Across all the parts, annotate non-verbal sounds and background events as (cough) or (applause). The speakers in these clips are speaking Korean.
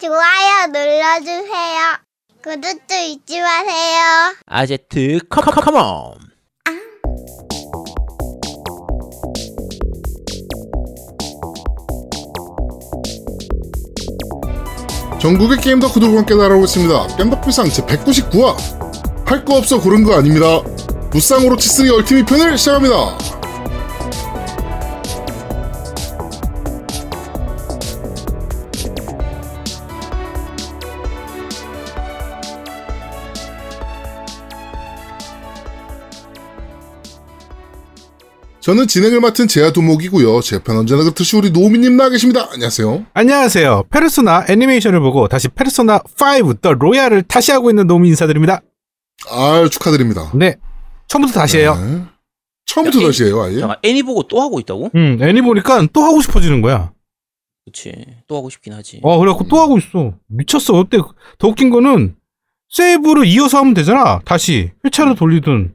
좋아요 눌러주세요. 구독도 잊지 마세요. 아제트 컴컴컴온 전국의 게임 덕후들과 함께 날아오고 있습니다. 겜 덕비상 제 199화. 할 거 없어 고른 거 아닙니다. 무쌍으로 치쓰리 얼티밋 편을 시작합니다. 저는 진행을 맡은 제야 도목이고요. 제 편 언제나 그렇듯이 우리 노미님 나와 계십니다. 안녕하세요. 안녕하세요. 페르소나 애니메이션을 보고 다시 페르소나 5 더 로얄을 다시 하고 있는 노미 인사드립니다. 아 축하드립니다. 네. 처음부터 다시 해요. 네. 처음부터 야, 다시 해요, 아예. 잠깐 애니 보고 또 하고 있다고? 음, 애니 보니까 또 하고 싶어지는 거야. 그치 또 하고 싶긴 하지 어, 그래갖고 또 하고 있어. 미쳤어. 어때? 더 웃긴 거는 세이브를 이어서 하면 되잖아. 다시. 회차로 돌리든.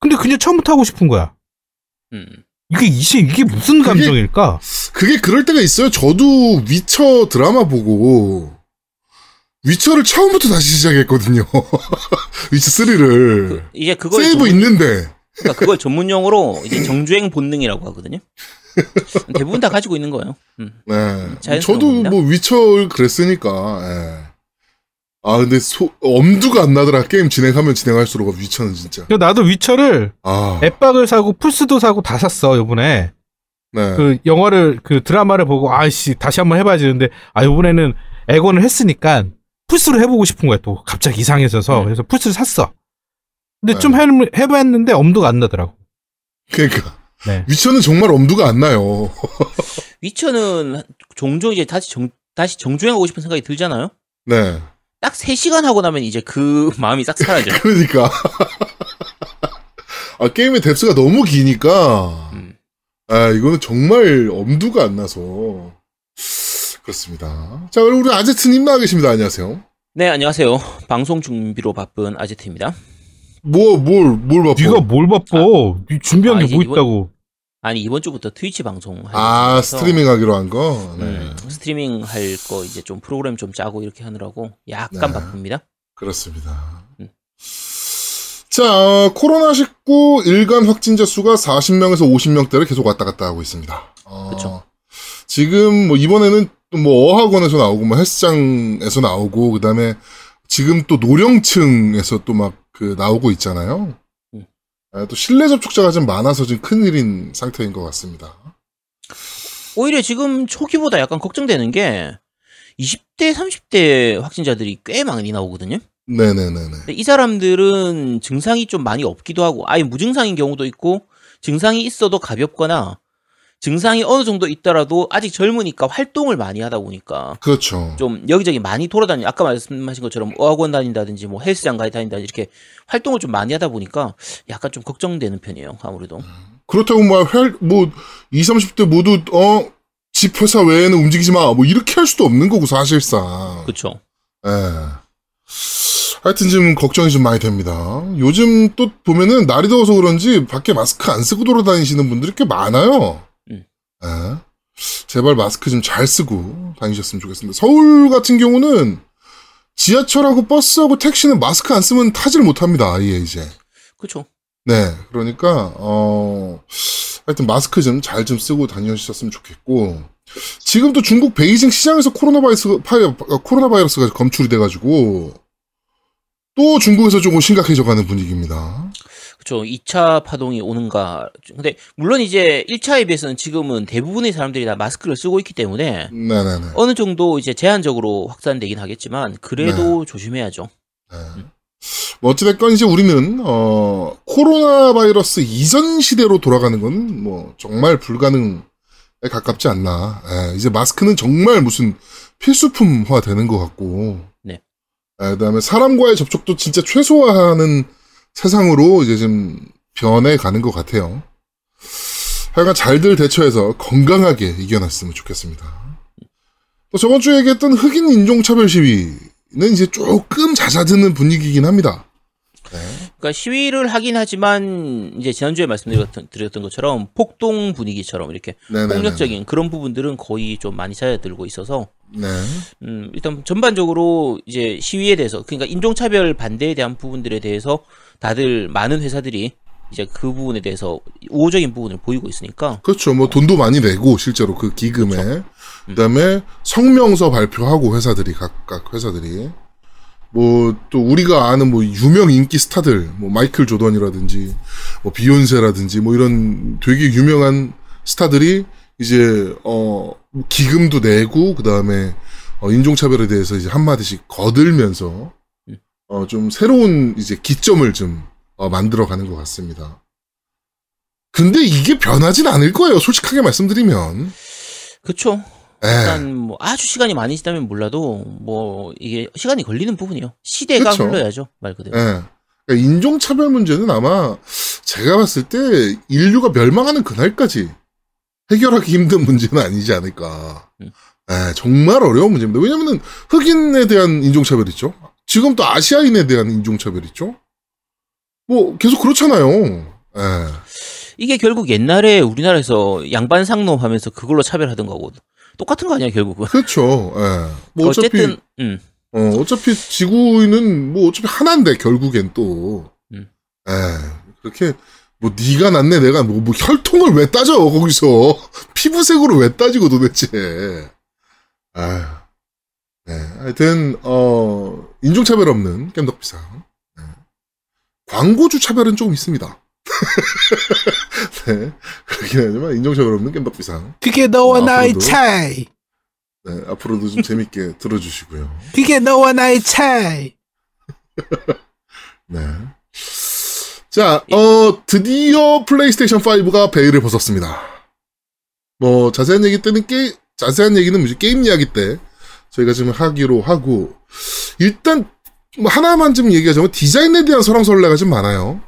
근데 그냥 처음부터 하고 싶은 거야. 음. 이게, 이게, 이게 무슨 그게- 감정일까? 그게 그럴 때가 있어요. 저도 위쳐 드라마 보고 위쳐를 처음부터 다시 시작했거든요. (laughs) 위쳐 3를 그, 이제 그걸 세이브 전문, 있는데 그러니까 그걸 전문 용어로 이제 정주행 본능이라고 하거든요 대부분 다 가지고 있는 거예요 음. 네. 저도 겁니다. 뭐 위쳐를 그랬으니까. 예. 아 근데 소, 엄두가 안 나더라. 게임 진행하면 진행할수록 위쳐는 진짜. 그래서 나도 위쳐를 아. 앱박을 사고 플스도 사고 다 샀어, 요번에. 네. 그 영화를 그 드라마를 보고 아이씨 다시 한번 해봐야지 근데 아 이번에는 액원을 했으니까 플스로 해보고 싶은 거야 또 갑자기 이상해져서 음. 그래서 플스를 샀어. 근데 네. 좀 해, 해봤는데 엄두가 안 나더라고. 그러니까 네. 위쳐는 정말 엄두가 안 나요. 위쳐는 종종 이제 다시 정 다시 정주행하고 싶은 생각이 들잖아요 네. 딱 3시간 하고 나면 이제 그 (laughs) 마음이 싹 사라져 (laughs) 그러니까. 아, 게임의 뎁스가 너무 기니까. 음. 아, 이거는 정말 엄두가 안 나서. 그렇습니다. 자, 그럼 우리 아제트님 나와 계십니다. 안녕하세요. 네 안녕하세요 방송 준비로 바쁜 아제트입니다 뭐, 뭘, 뭘 바빠? 네가 뭘 바빠? 네 준비한 아, 게 이제 뭐 이번- 있다고? 아니 이번 주부터 트위치 방송 아, 스트리밍 하기로 한 거? 네. 음, 스트리밍 할 거 이제 좀 프로그램 좀 짜고 이렇게 하느라고 약간 네. 바쁩니다. 그렇습니다. 음. 자, 어, 코로나 19 일간 확진자 수가 40명에서 50명대를 계속 왔다 갔다 하고 있습니다. 어, 그쵸. 지금 뭐 이번에는 또뭐 어학원에서 나오고 뭐 헬스장에서 나오고 그다음에 지금 또 노령층에서 또 막 그 나오고 있잖아요. 음. 아, 또 실내 접촉자가 좀 많아서 좀 큰일인 상태인 것 같습니다. 오히려 지금 초기보다 약간 걱정되는 게 20대, 30대 확진자들이 꽤 많이 나오거든요. 네네네네. 이 사람들은 증상이 좀 많이 없기도 하고 아예 무증상인 경우도 있고 증상이 있어도 가볍거나 증상이 어느 정도 있더라도 아직 젊으니까 활동을 많이 하다 보니까 그렇죠. 좀 여기저기 많이 돌아다니 아까 말씀하신 것처럼 어학원 다닌다든지 뭐 헬스장 가야 다닌다든지 이렇게 활동을 좀 많이 하다 보니까 약간 좀 걱정되는 편이에요 아무래도 그렇다고 뭐, 헬, 뭐, 20, 30대 모두, 어, 집 회사 외에는 움직이지 마. 뭐, 이렇게 할 수도 없는 거고, 사실상. 그렇죠 예. 하여튼 좀 걱정이 좀 많이 됩니다. 요즘 또 보면은 날이 더워서 그런지 밖에 마스크 안 쓰고 돌아다니시는 분들이 꽤 많아요. 음. 예. 제발 마스크 좀 잘 쓰고 다니셨으면 좋겠습니다. 서울 같은 경우는 지하철하고 버스하고 택시는 마스크 안 쓰면 타질 못합니다. 아예 이제. 그렇죠 네, 그러니까 어 하여튼 마스크 좀 잘좀 쓰고 다니셨으면 좋겠고 지금도 중국 베이징 시장에서 코로나 바이러스 파이, 어, 코로나 바이러스가 검출이 돼가지고 또 중국에서 조금 심각해져가는 분위기입니다. 그렇죠. 2차 파동이 오는가. 근데 물론 이제 1차에 비해서는 지금은 대부분의 사람들이 다 마스크를 쓰고 있기 때문에 네네네. 어느 정도 이제 제한적으로 확산되긴 하겠지만 그래도 조심해야죠. 네. 뭐 어찌됐건 이제 우리는 어 코로나 바이러스 이전 시대로 돌아가는 건 뭐 정말 불가능에 가깝지 않나. 예, 이제 마스크는 정말 무슨 필수품화 되는 것 같고. 네. 예, 그 다음에 사람과의 접촉도 진짜 최소화하는 세상으로 이제 좀 변해 가는 것 같아요. 하여간 잘들 대처해서 건강하게 이겨냈으면 좋겠습니다. 또 저번 주에 얘기했던 흑인 인종차별 시위는 이제 조금 잦아드는 분위기긴 합니다. 그러니까 시위를 하긴 하지만 이제 지난주에 말씀드렸던 드렸던 것처럼 폭동 분위기처럼 이렇게 네네네. 폭력적인 그런 부분들은 거의 좀 많이 잦아들고 있어서 네. 음, 일단 전반적으로 이제 시위에 대해서 그러니까 인종차별 반대에 대한 부분들에 대해서 다들 많은 회사들이 이제 그 부분에 대해서 우호적인 부분을 보이고 있으니까 그렇죠. 뭐 돈도 많이 내고 실제로 그 기금에 그렇죠. 그다음에 성명서 발표하고 회사들이 각각 회사들이 뭐 또 우리가 아는 뭐 유명 인기 스타들 뭐 마이클 조던이라든지 뭐 비욘세라든지 뭐 이런 되게 유명한 스타들이 이제 어 기금도 내고 그다음에 어 인종차별에 대해서 이제 한 마디씩 거들면서 음. 어 좀 새로운 이제 기점을 좀 어, 만들어 가는 것 같습니다. 근데 이게 변하진 않을 거예요. 솔직하게 말씀드리면. 그쵸 예. 일단 뭐 아주 시간이 많이 지나면 몰라도 뭐 이게 시간이 걸리는 부분이요 시대가 그쵸. 흘러야죠 말 그대로 예. 그러니까 인종차별 문제는 아마 제가 봤을 때 인류가 멸망하는 그날까지 해결하기 힘든 문제는 아니지 않을까. 음. 예, 정말 어려운 문제입니다. 왜냐면은 흑인에 대한 인종차별 있죠. 지금 또 아시아인에 대한 인종차별 있죠. 뭐 계속 그렇잖아요. 예. 이게 결국 옛날에 우리나라에서 양반 상놈 하면서 그걸로 차별하던 거고 똑같은 거 아니야 결국은 그렇죠. 예. 뭐 어차피 어쨌든 음, 어, 어차피 지구인은 뭐 어차피 하나인데 결국엔 또. 음. 에 그렇게 뭐 네가 낫네 내가 뭐, 뭐 혈통을 왜 따져 거기서 (laughs) 피부색으로 왜 따지고 도대체. 아, 네, 하여튼 어 인종차별 없는 깸덕비상. 네. 광고주 차별은 조금 있습니다. (laughs) 네, 그렇긴 하지만 인종차별 없는 깸덕비상. 그게 너와 어, 나의? 차이. 네, 앞으로도 좀 재밌게 (laughs) 들어주시고요. 그게 너와 나의 차이. (laughs) 네. 자, 어, 드디어 플레이스테이션 5가 베일을 벗었습니다. 뭐, 자세한 얘기 때는 게, 자세한 얘기는 게임 이야기 때 저희가 지금 하기로 하고, 일단, 뭐 하나만 좀 얘기하자면 디자인에 대한 설왕설래가 좀 많아요.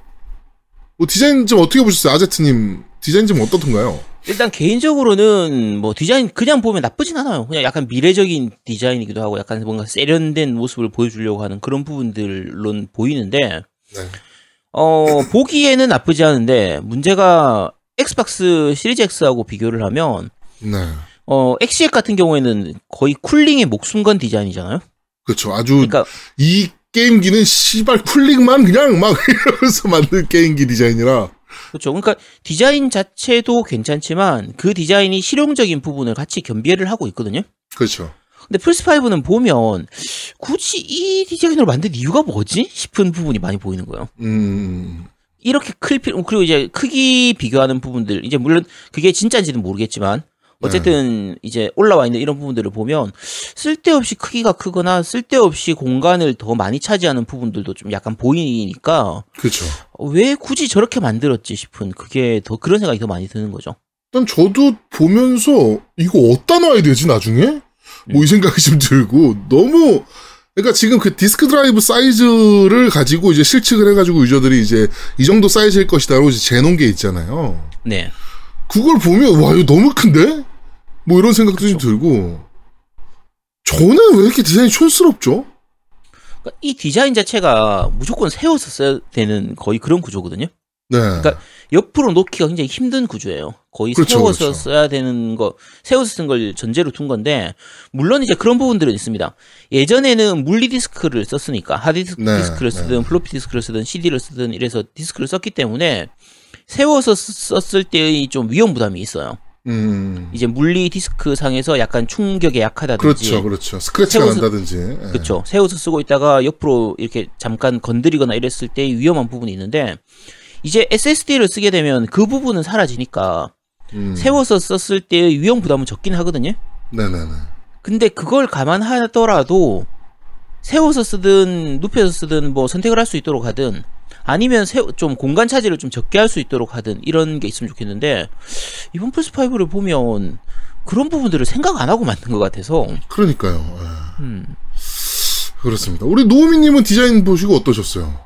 뭐 디자인 좀 어떻게 보셨어요? 아제트님, 디자인 좀 어떻던가요? 일단 개인적으로는 뭐 디자인 그냥 보면 나쁘진 않아요. 그냥 약간 미래적인 디자인이기도 하고 약간 뭔가 세련된 모습을 보여주려고 하는 그런 부분들론 보이는데 네. 어 보기에는 나쁘지 않은데 문제가 엑스박스 시리즈 X하고 비교를 하면 네. 어 엑시엑 같은 경우에는 거의 cooling에 목숨 건 디자인이잖아요. 그렇죠. 아주, 그러니까 이 게임기는 씨발 cooling만 그냥 막 (laughs) 이러면서 만든 게임기 디자인이라, 그렇죠. 그러니까 디자인 자체도 괜찮지만 그 디자인이 실용적인 부분을 같이 겸비를 하고 있거든요. 그렇죠. 근데 플스5는 보면 굳이 이 디자인으로 만든 이유가 뭐지? 싶은 부분이 많이 보이는 거예요. 음, 이렇게 클 필요, 그리고 이제 크기 비교하는 부분들, 이제 물론 그게 진짜인지는 모르겠지만, 어쨌든 이제 올라와 있는 이런 부분들을 보면 쓸데없이 크기가 크거나 쓸데없이 공간을 더 많이 차지하는 부분들도 좀 약간 보이니까 그렇죠. 왜 굳이 저렇게 만들었지 싶은 그게 더 그런 생각이 더 많이 드는 거죠. 일단 저도 보면서 이거 어디다 놔야 되지 나중에? 뭐 이 생각이 좀 들고 너무 그러니까 지금 그 디스크 드라이브 사이즈를 가지고 이제 실측을 해가지고 유저들이 이제 이 정도 사이즈일 것이다라고 이제 재놓은 게 있잖아요. 네. 그걸 보면 와 이거 너무 큰데? 뭐 이런 생각도 좀 들고 저는 왜 이렇게 디자인이 촌스럽죠? 그러니까 이 디자인 자체가 무조건 세워서 써야 되는 거의 그런 구조거든요. 네. 그러니까 옆으로 놓기가 굉장히 힘든 구조예요. 거의 그렇죠, 세워서 그렇죠. 써야 되는 거, 세워서 쓴 걸 전제로 둔 건데, 물론 이제 그런 부분들은 있습니다. 예전에는 물리 디스크를 썼으니까, 하드 디스크를 네, 쓰든, 플로피 디스크를 쓰든, CD를 쓰든 이래서 디스크를 썼기 때문에, 세워서 쓰- 썼을 때의 좀 위험 부담이 있어요. 음. 이제 물리 디스크 상에서 약간 충격에 약하다든지. 그렇죠, 그렇죠. 스크래치가 세워서- 난다든지. 예. 그렇죠. 세워서 쓰고 있다가 옆으로 이렇게 잠깐 건드리거나 이랬을 때 위험한 부분이 있는데 이제 SSD를 쓰게 되면 그 부분은 사라지니까 음. 세워서 썼을 때의 위험 부담은 적긴 하거든요. 네네네. 근데 그걸 감안하더라도 세워서 쓰든 눕혀서 쓰든 뭐 선택을 할 수 있도록 하든 아니면 세, 좀 공간 차지를 좀 적게 할 수 있도록 하든 이런 게 있으면 좋겠는데 이번 플스 5를 보면 그런 부분들을 생각 안 하고 만든 것 같아서 그러니까요. 예. 음, 그렇습니다. 우리 노우미님은 디자인 보시고 어떠셨어요?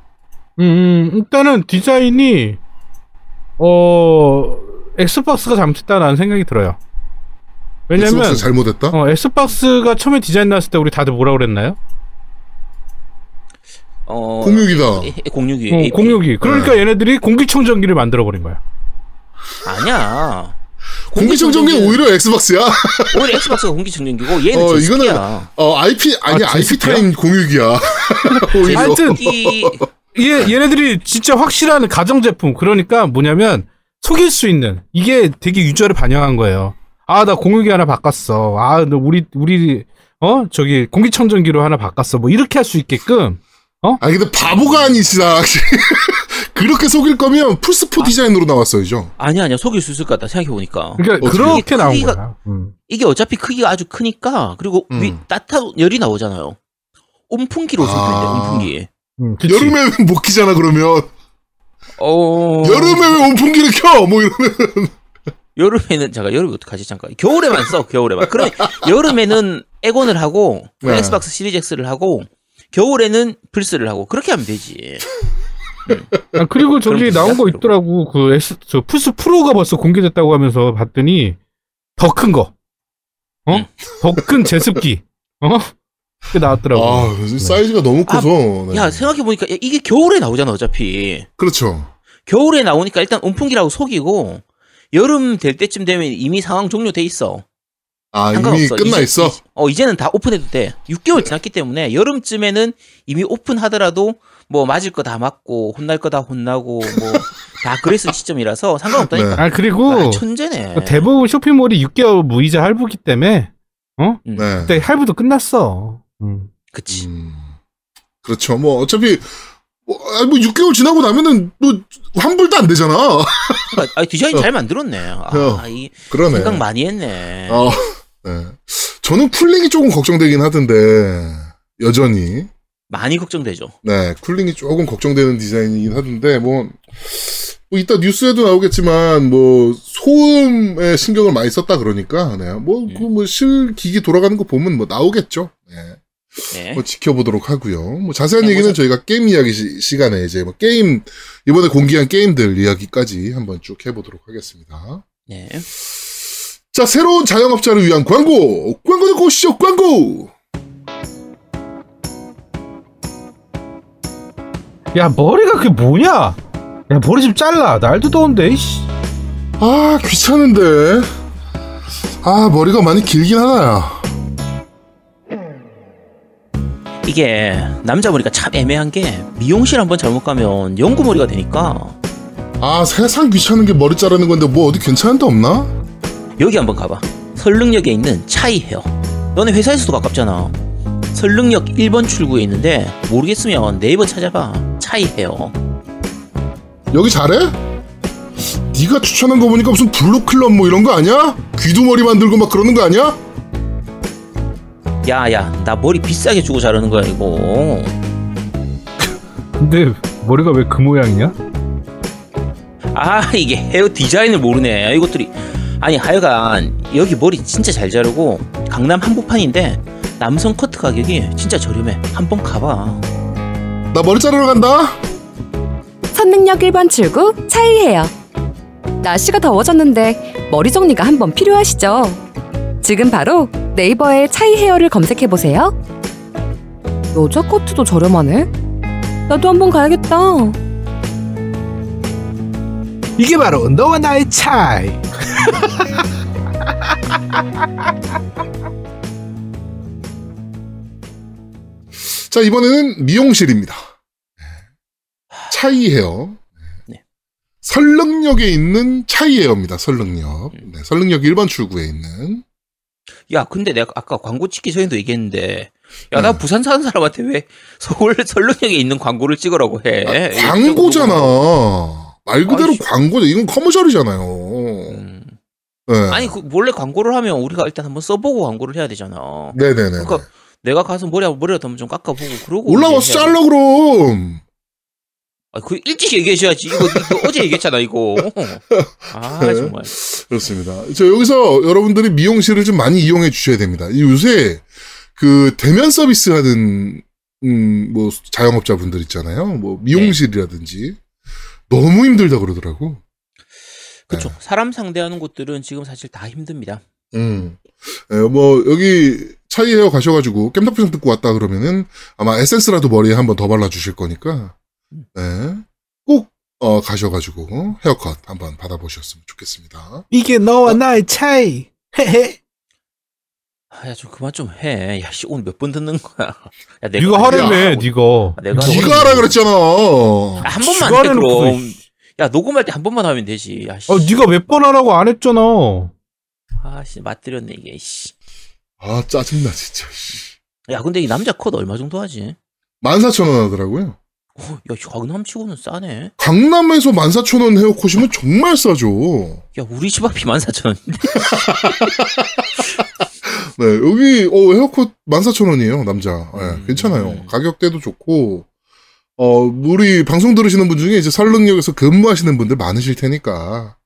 음, 일단은 디자인이 어 엑스박스가 잘못했다라는 생각이 들어요. 왜냐면 엑스박스 잘못했다? 어 엑스박스가 처음에 디자인 나왔을 때 우리 다들 뭐라 그랬나요? 어, 공유기다. 에- 에- 공유기. 어. 공유기. 그러니까 얘네들이 공기청정기를 만들어 버린 거야. 아니야. 공기청정기 오히려 엑스박스야. 오히려 엑스박스가 공기청정기고 얘는 어. 이거는 어 IP 아니 아, IP? 타임 공유기야. (laughs) 오히려. 하여튼 이얘 얘네들이 진짜 확실한 가정 제품. 그러니까 뭐냐면 속일 수 있는 이게 되게 유저를 반영한 거예요. 아 나 공유기 하나 바꿨어. 아너 우리 우리 어 저기 공기청정기로 하나 바꿨어. 뭐 이렇게 할 수 있게끔 아니 근데 바보가 아니시다. (laughs) 그렇게 속일 거면 풀스포 디자인으로 나왔어야죠. 아니야 아니야 속일 수 있을 것 같다 생각해 보니까. 그러니까 그렇게 나온 크기가- 거야. 음. 이게 어차피 크기가 아주 크니까 그리고 음. 위 따뜻한 열이 나오잖아요. 온풍기로 아. 속이는데 온풍기. 음, 그치. 여름에 못 키잖아 그러면. 어 여름에 왜 온풍기를 켜? 뭐 이러면. (laughs) 여름에는 잠깐 여름에 어떡하지 잠깐 겨울에만 써 겨울에만. 그럼 여름에는 에어컨을 하고 네. 엑스박스 시리즈 X를 하고 겨울에는 플스를 하고 그렇게 하면 되지. 아, 그리고 저기 나온 거? 있더라고. 그 S, 저 플스 프로가 벌써 공개됐다고 하면서 봤더니 더 큰 거. 어? 응. 더큰 제습기. 어? 그 나왔더라고. 아 사이즈가 너무 커서. 네. 야 생각해 보니까 이게 겨울에 나오잖아 어차피. 그렇죠. 겨울에 나오니까 일단 온풍기라고 속이고 여름 될 때쯤 되면 이미 상황 종료돼 있어. 아 이미 상관없어. 끝나 이제- 있어. 이- 어 이제는 다 오픈해도 돼. 6개월 지났기 때문에 여름쯤에는 이미 오픈하더라도 뭐 맞을 거 다 맞고 혼날 거 다 혼나고 뭐 (laughs) 다 그랬을 시점이라서 상관없다니까. 네. 아, 그리고 아, 천재네. 대부분 쇼핑몰이 6개월 무이자 할부기 때문에 음, 네. 그때 할부도 끝났어. 음. 그치. 음, 그렇죠. 뭐 어차피 뭐, 아니, 뭐 6개월 지나고 나면은 뭐 환불도 안 되잖아. 아, 디자인 잘 (laughs) 만들었네. 어. 아, 이 그러네. 생각 많이 했네. 어, 네. 저는 cooling이 조금 걱정되긴 하던데 여전히 많이 걱정되죠. 네 cooling이 조금 걱정되는 디자인이긴 하던데 뭐. 뭐 이따 뉴스에도 나오겠지만 뭐 소음에 신경을 많이 썼다 그러니까 네. 뭐그뭐실 기기 돌아가는 거 보면 뭐 나오겠죠. 네. 네. 뭐 지켜보도록 하고요. 뭐 자세한 네, 얘기는 뭐 저희가 게임 이야기 시, 간에 이제 뭐 게임 이번에 공개한 게임들 이야기까지 한번 쭉 해보도록 하겠습니다. 네. 자 새로운 자영업자를 위한 광고 광고 듣고 오시죠 광고. 야, 머리가 그게 뭐냐? 야, 머리 좀 잘라. 날도 더운데, 이씨. 아 귀찮은데. 아 머리가 많이 길긴 하나야. 이게 남자 머리가 참 애매한 게 미용실 한번 잘못 가면 연구 머리가 되니까 아 세상 귀찮은 게 머리 자르는 건데 뭐 어디 괜찮은 데 없나? 여기 한번 가봐. 설릉역에 있는 차이 헤어. 너네 회사에서도 가깝잖아. 설릉역 1번 출구에 있는데 모르겠으면 네이버 찾아봐. 차이 헤어. 여기 잘해? 네가 추천한 거 보니까 무슨 블루클럽 뭐 이런 거 아니야? 귀도 머리 만들고 막 그러는 거 아니야? 야야 나 머리 비싸게 주고 자르는 거야 이거. 근데 머리가 왜 그 모양이냐? 아 이게 헤어 디자인을 모르네. 이것들이 아니 하여간 여기 머리 진짜 잘 자르고 강남 한복판인데 남성 커트 가격이 진짜 저렴해. 한번 가봐. 나 머리 자르러 간다. 선능력 1번 출구 차이해요. 날씨가 더워졌는데 머리 정리가 한번 필요하시죠? 지금 바로 네이버에 차이 헤어를 검색해 보세요. 여자 커트도 저렴하네. 나도 한번 가야겠다. 이게 바로 너와 나의 차이. (laughs) 자, 이번에는 미용실입니다. 차이 헤어. 네. 설릉역에 있는 차이 헤어입니다. 설릉역. 네, 설릉역 1번 출구에 있는. 야, 근데 내가 아까 광고 찍기 전에도 얘기했는데, 야, 나 네. 부산 사는 사람한테 왜 서울 (laughs) 설릉역에 있는 광고를 찍으라고 해? 아, 광고잖아. 말 그대로 아이씨. 광고죠. 이건 커머셜이잖아요. 음. 네. 아니, 그, 원래 광고를 하면 우리가 일단 한번 써보고 광고를 해야 되잖아. 네네네. 그러니까 내가 가서 머리, 머리를 한번 좀 깎아보고, 그러고. 올라와서 잘라, 그럼. 아, 그 일찍 얘기해줘야지. 이거, 이거 (laughs) 어제 얘기했잖아, 이거. 아, (laughs) 네. 정말. 그렇습니다. 저 여기서 여러분들이 미용실을 좀 많이 이용해 주셔야 됩니다. 이 요새 그 대면 서비스 하는 음, 뭐 자영업자분들 있잖아요. 뭐 미용실이라든지 너무 힘들다 그러더라고. 그쵸. 사람 상대하는 곳들은 지금 사실 다 힘듭니다. 음. 예, 뭐, 여기 차이 헤어 가셔가지고 깸덕비상 듣고 왔다 그러면은 아마 에센스라도 머리에 한 번 더 발라주실 거니까, 네. 꼭, 어, 가셔가지고 헤어컷 한번 받아보셨으면 좋겠습니다. 이게 너와 나의 차이. 헤헤. 아, 야, 좀 그만 좀 해. 야, 씨, 오늘 몇 번 듣는 거야. 야, 내가 네가 하라며, 야, 네가. 아, 내가 네가 하라 그랬잖아. 아, 한 번만 해, 그럼. 야, 녹음할 때 한 번만 하면 되지. 야, 씨. 아, 네가 몇 번 하라고 안 했잖아. 아, 씨, 맞들였네, 이게, 씨. 아, 짜증나, 진짜. 씨. 야, 근데 이 남자 컷 얼마 정도 하지? 14,000원 하더라고요. 어, 야, 강남 치고는 싸네. 강남에서 14,000원 헤어컷이면 정말 싸죠. 야, 우리 집 앞이 14,000원인데. (laughs) 네, 여기, 어, 헤어컷 14,000원이에요, 남자. 네, 음. 괜찮아요. 가격대도 좋고, 어, 우리 방송 들으시는 분 중에 이제 설릉역에서 근무하시는 분들 많으실 테니까,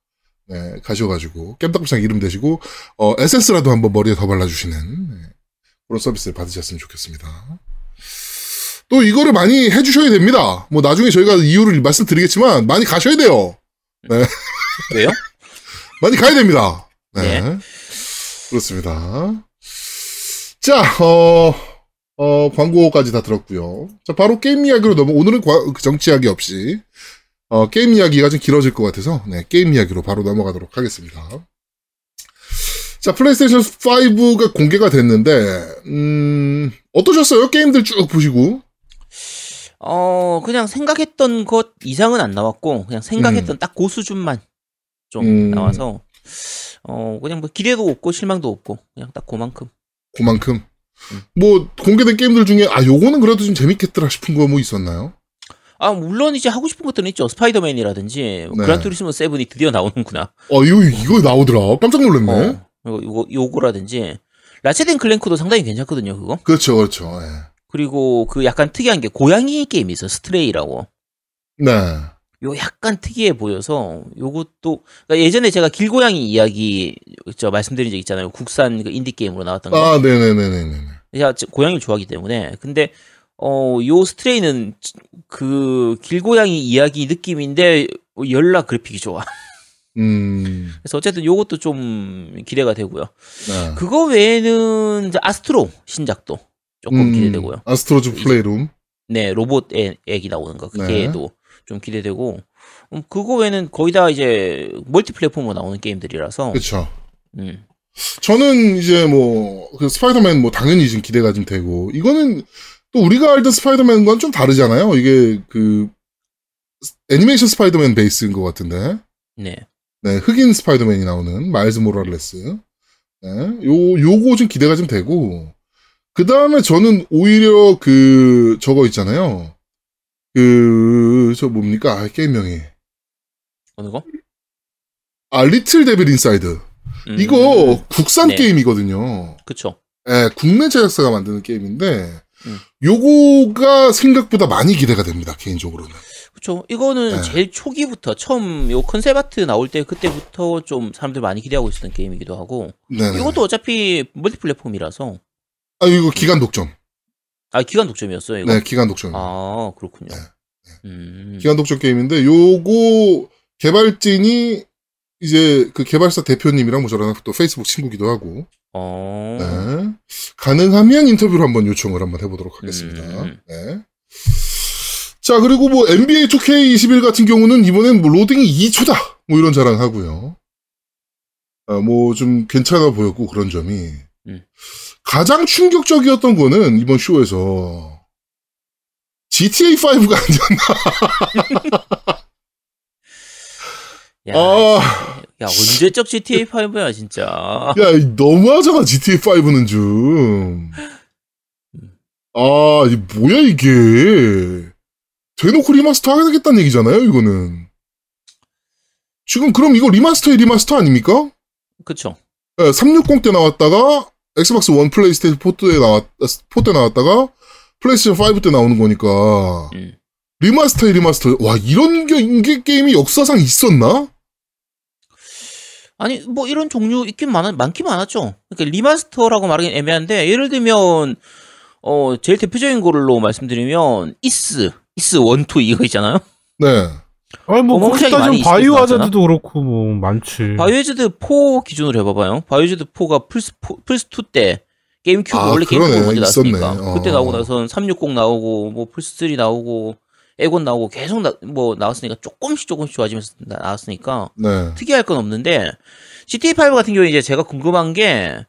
네, 가셔가지고, 깸덕비상 이름 대시고, 어, 에센스라도 한번 머리에 더 발라주시는, 네, 그런 서비스를 받으셨으면 좋겠습니다. 또 이거를 많이 해주셔야 됩니다. 뭐 나중에 저희가 이유를 말씀드리겠지만, 많이 가셔야 돼요. 왜요? (laughs) 많이 가야 됩니다. 네. 네. 그렇습니다. 자, 어, 어, 광고까지 다 들었고요. 자, 바로 게임 이야기로 넘어, 오늘은 과- 그 정치 이야기 없이, 어, 게임 이야기가 좀 길어질 것 같아서, 네, 게임 이야기로 바로 넘어가도록 하겠습니다. 자, 플레이스테이션 5가 공개가 됐는데, 음, 어떠셨어요? 게임들 쭉 보시고. 어, 그냥 생각했던 것 이상은 안 나왔고, 그냥 생각했던 딱그 수준만 좀 음. 나와서, 어, 그냥 뭐 기대도 없고 실망도 없고, 그냥 딱 그만큼. 그만큼. 음. 뭐, 공개된 게임들 중에, 아, 요거는 그래도 좀 재밌겠더라 싶은 거 뭐 있었나요? 아, 물론 이제 하고 싶은 것들은 있죠. 스파이더맨이라든지, 뭐 네. 그란투리스모 7이 드디어 나오는구나. 어, 이거, 이거 나오더라. 깜짝 놀랐네. 어, 요거, 요거라든지, 라쳇 앤 클랭크도 상당히 괜찮거든요, 그거. 그렇죠, 그렇죠. 예. 그리고 그 약간 특이한 게 고양이 게임이 있어, 스트레이라고. 네. 요 약간 특이해 보여서 요것도 그러니까 예전에 제가 길고양이 이야기 저 말씀드린 적 있잖아요. 국산 그 인디 게임으로 나왔던 거. 아, 네 네 네 네 네. 제가 지- 고양이를 좋아하기 때문에 근데 어 요 스트레이는 그 길고양이 이야기 느낌인데 열라 그래픽이 좋아. (laughs) 음, 그래서 어쨌든 요것도 좀 기대가 되고요. 네. 그거 외에는 아스트로 신작도 조금 음, 기대되고요. 아스트로즈 플레이룸. 네, 로봇 애, 애기 나오는 거. 네. 그게도 좀 기대되고. 음, 그거 외에는 거의 다 이제 multi 플랫폼으로 나오는 게임들이라서. 그쵸. 음. 저는 이제 뭐, 그 스파이더맨 뭐 당연히 지금 기대가 좀 되고, 이거는 또 우리가 알던 스파이더맨과는 좀 다르잖아요. 이게 그, 애니메이션 스파이더맨 베이스인 것 같은데. 네. 네, 흑인 스파이더맨이 나오는 마일즈 모랄레스. 네, 요, 요거 좀 기대가 좀 되고, 그 다음에 저는 오히려 그, 저거 있잖아요. 그, 저 뭡니까? 아, 게임명이. 어느 거? 아, Little Devil Inside. 음, 이거 국산 네. 게임이거든요. 그쵸. 예, 국내 제작사가 만드는 게임인데, 음. 요거가 생각보다 많이 기대가 됩니다, 개인적으로는. 그쵸. 이거는 네. 제일 초기부터, 처음 요 concept art 나올 때 그때부터 좀 사람들 많이 기대하고 있었던 게임이기도 하고. 네. 이것도 어차피 multi platform이라서. 아, 이거 기간 독점. 아, 기간 독점이었어요, 이거? 네, 기간 독점. 아, 그렇군요. 네, 음. 기간 독점 게임인데 요거 개발진이 이제 그 개발사 대표님이랑 뭐 저랑 또 페이스북 친구기도 하고 어. 네. 가능하면 인터뷰를 한번 요청을 한번 해보도록 하겠습니다. 음. 네. 자 그리고 뭐 NBA 2K21 같은 경우는 이번엔 뭐 로딩이 2초다 뭐 이런 자랑하고요. 아, 뭐 좀 괜찮아 보였고 그런 점이 음. 가장 충격적이었던 거는 이번 쇼에서 GTA 5가 아니었나. (laughs) 야, 아. 야, 언제적 GTA5야, 진짜. 야, 이 너무하잖아, GTA5는 좀. 아, 이 뭐야, 이게. 대놓고 remaster 하게 되겠다는 얘기잖아요, 이거는. 지금 그럼 이거 remaster의 remaster 아닙니까? 그쵸. 예, 360 때 나왔다가, Xbox One PlayStation 4때 나왔, 4때 나왔다가, 플레이스테이션 5 때 나오는 거니까. 음. remaster의 remaster. 와, 이런 게, 이게 게임이 역사상 있었나? 아니, 뭐 이런 종류 있긴 많, 많긴 많았죠. 그러니까 remaster라고 말하기는 애매한데, 예를 들면, 어, 제일 대표적인 걸로 말씀드리면, 이스, 이스 1, 2 이거 있잖아요? 네. 아니 뭐 그렇게 따지면 Biohazard도 그렇고 뭐 많지. Biohazard 4 기준으로 해봐봐요. Biohazard 4가 플스 플스 2 때 GameCube 아, 원래 GameCube 그러네. 먼저 나왔으니까. 어. 그때 나오고 나선 360 나오고 뭐 플스 3 나오고 엑원 나오고 계속 나, 뭐 나왔으니까 조금씩 조금씩 좋아지면서 나- 나왔으니까 네. 특이할 건 없는데 GTA 5 같은 경우에 이제 제가 궁금한 게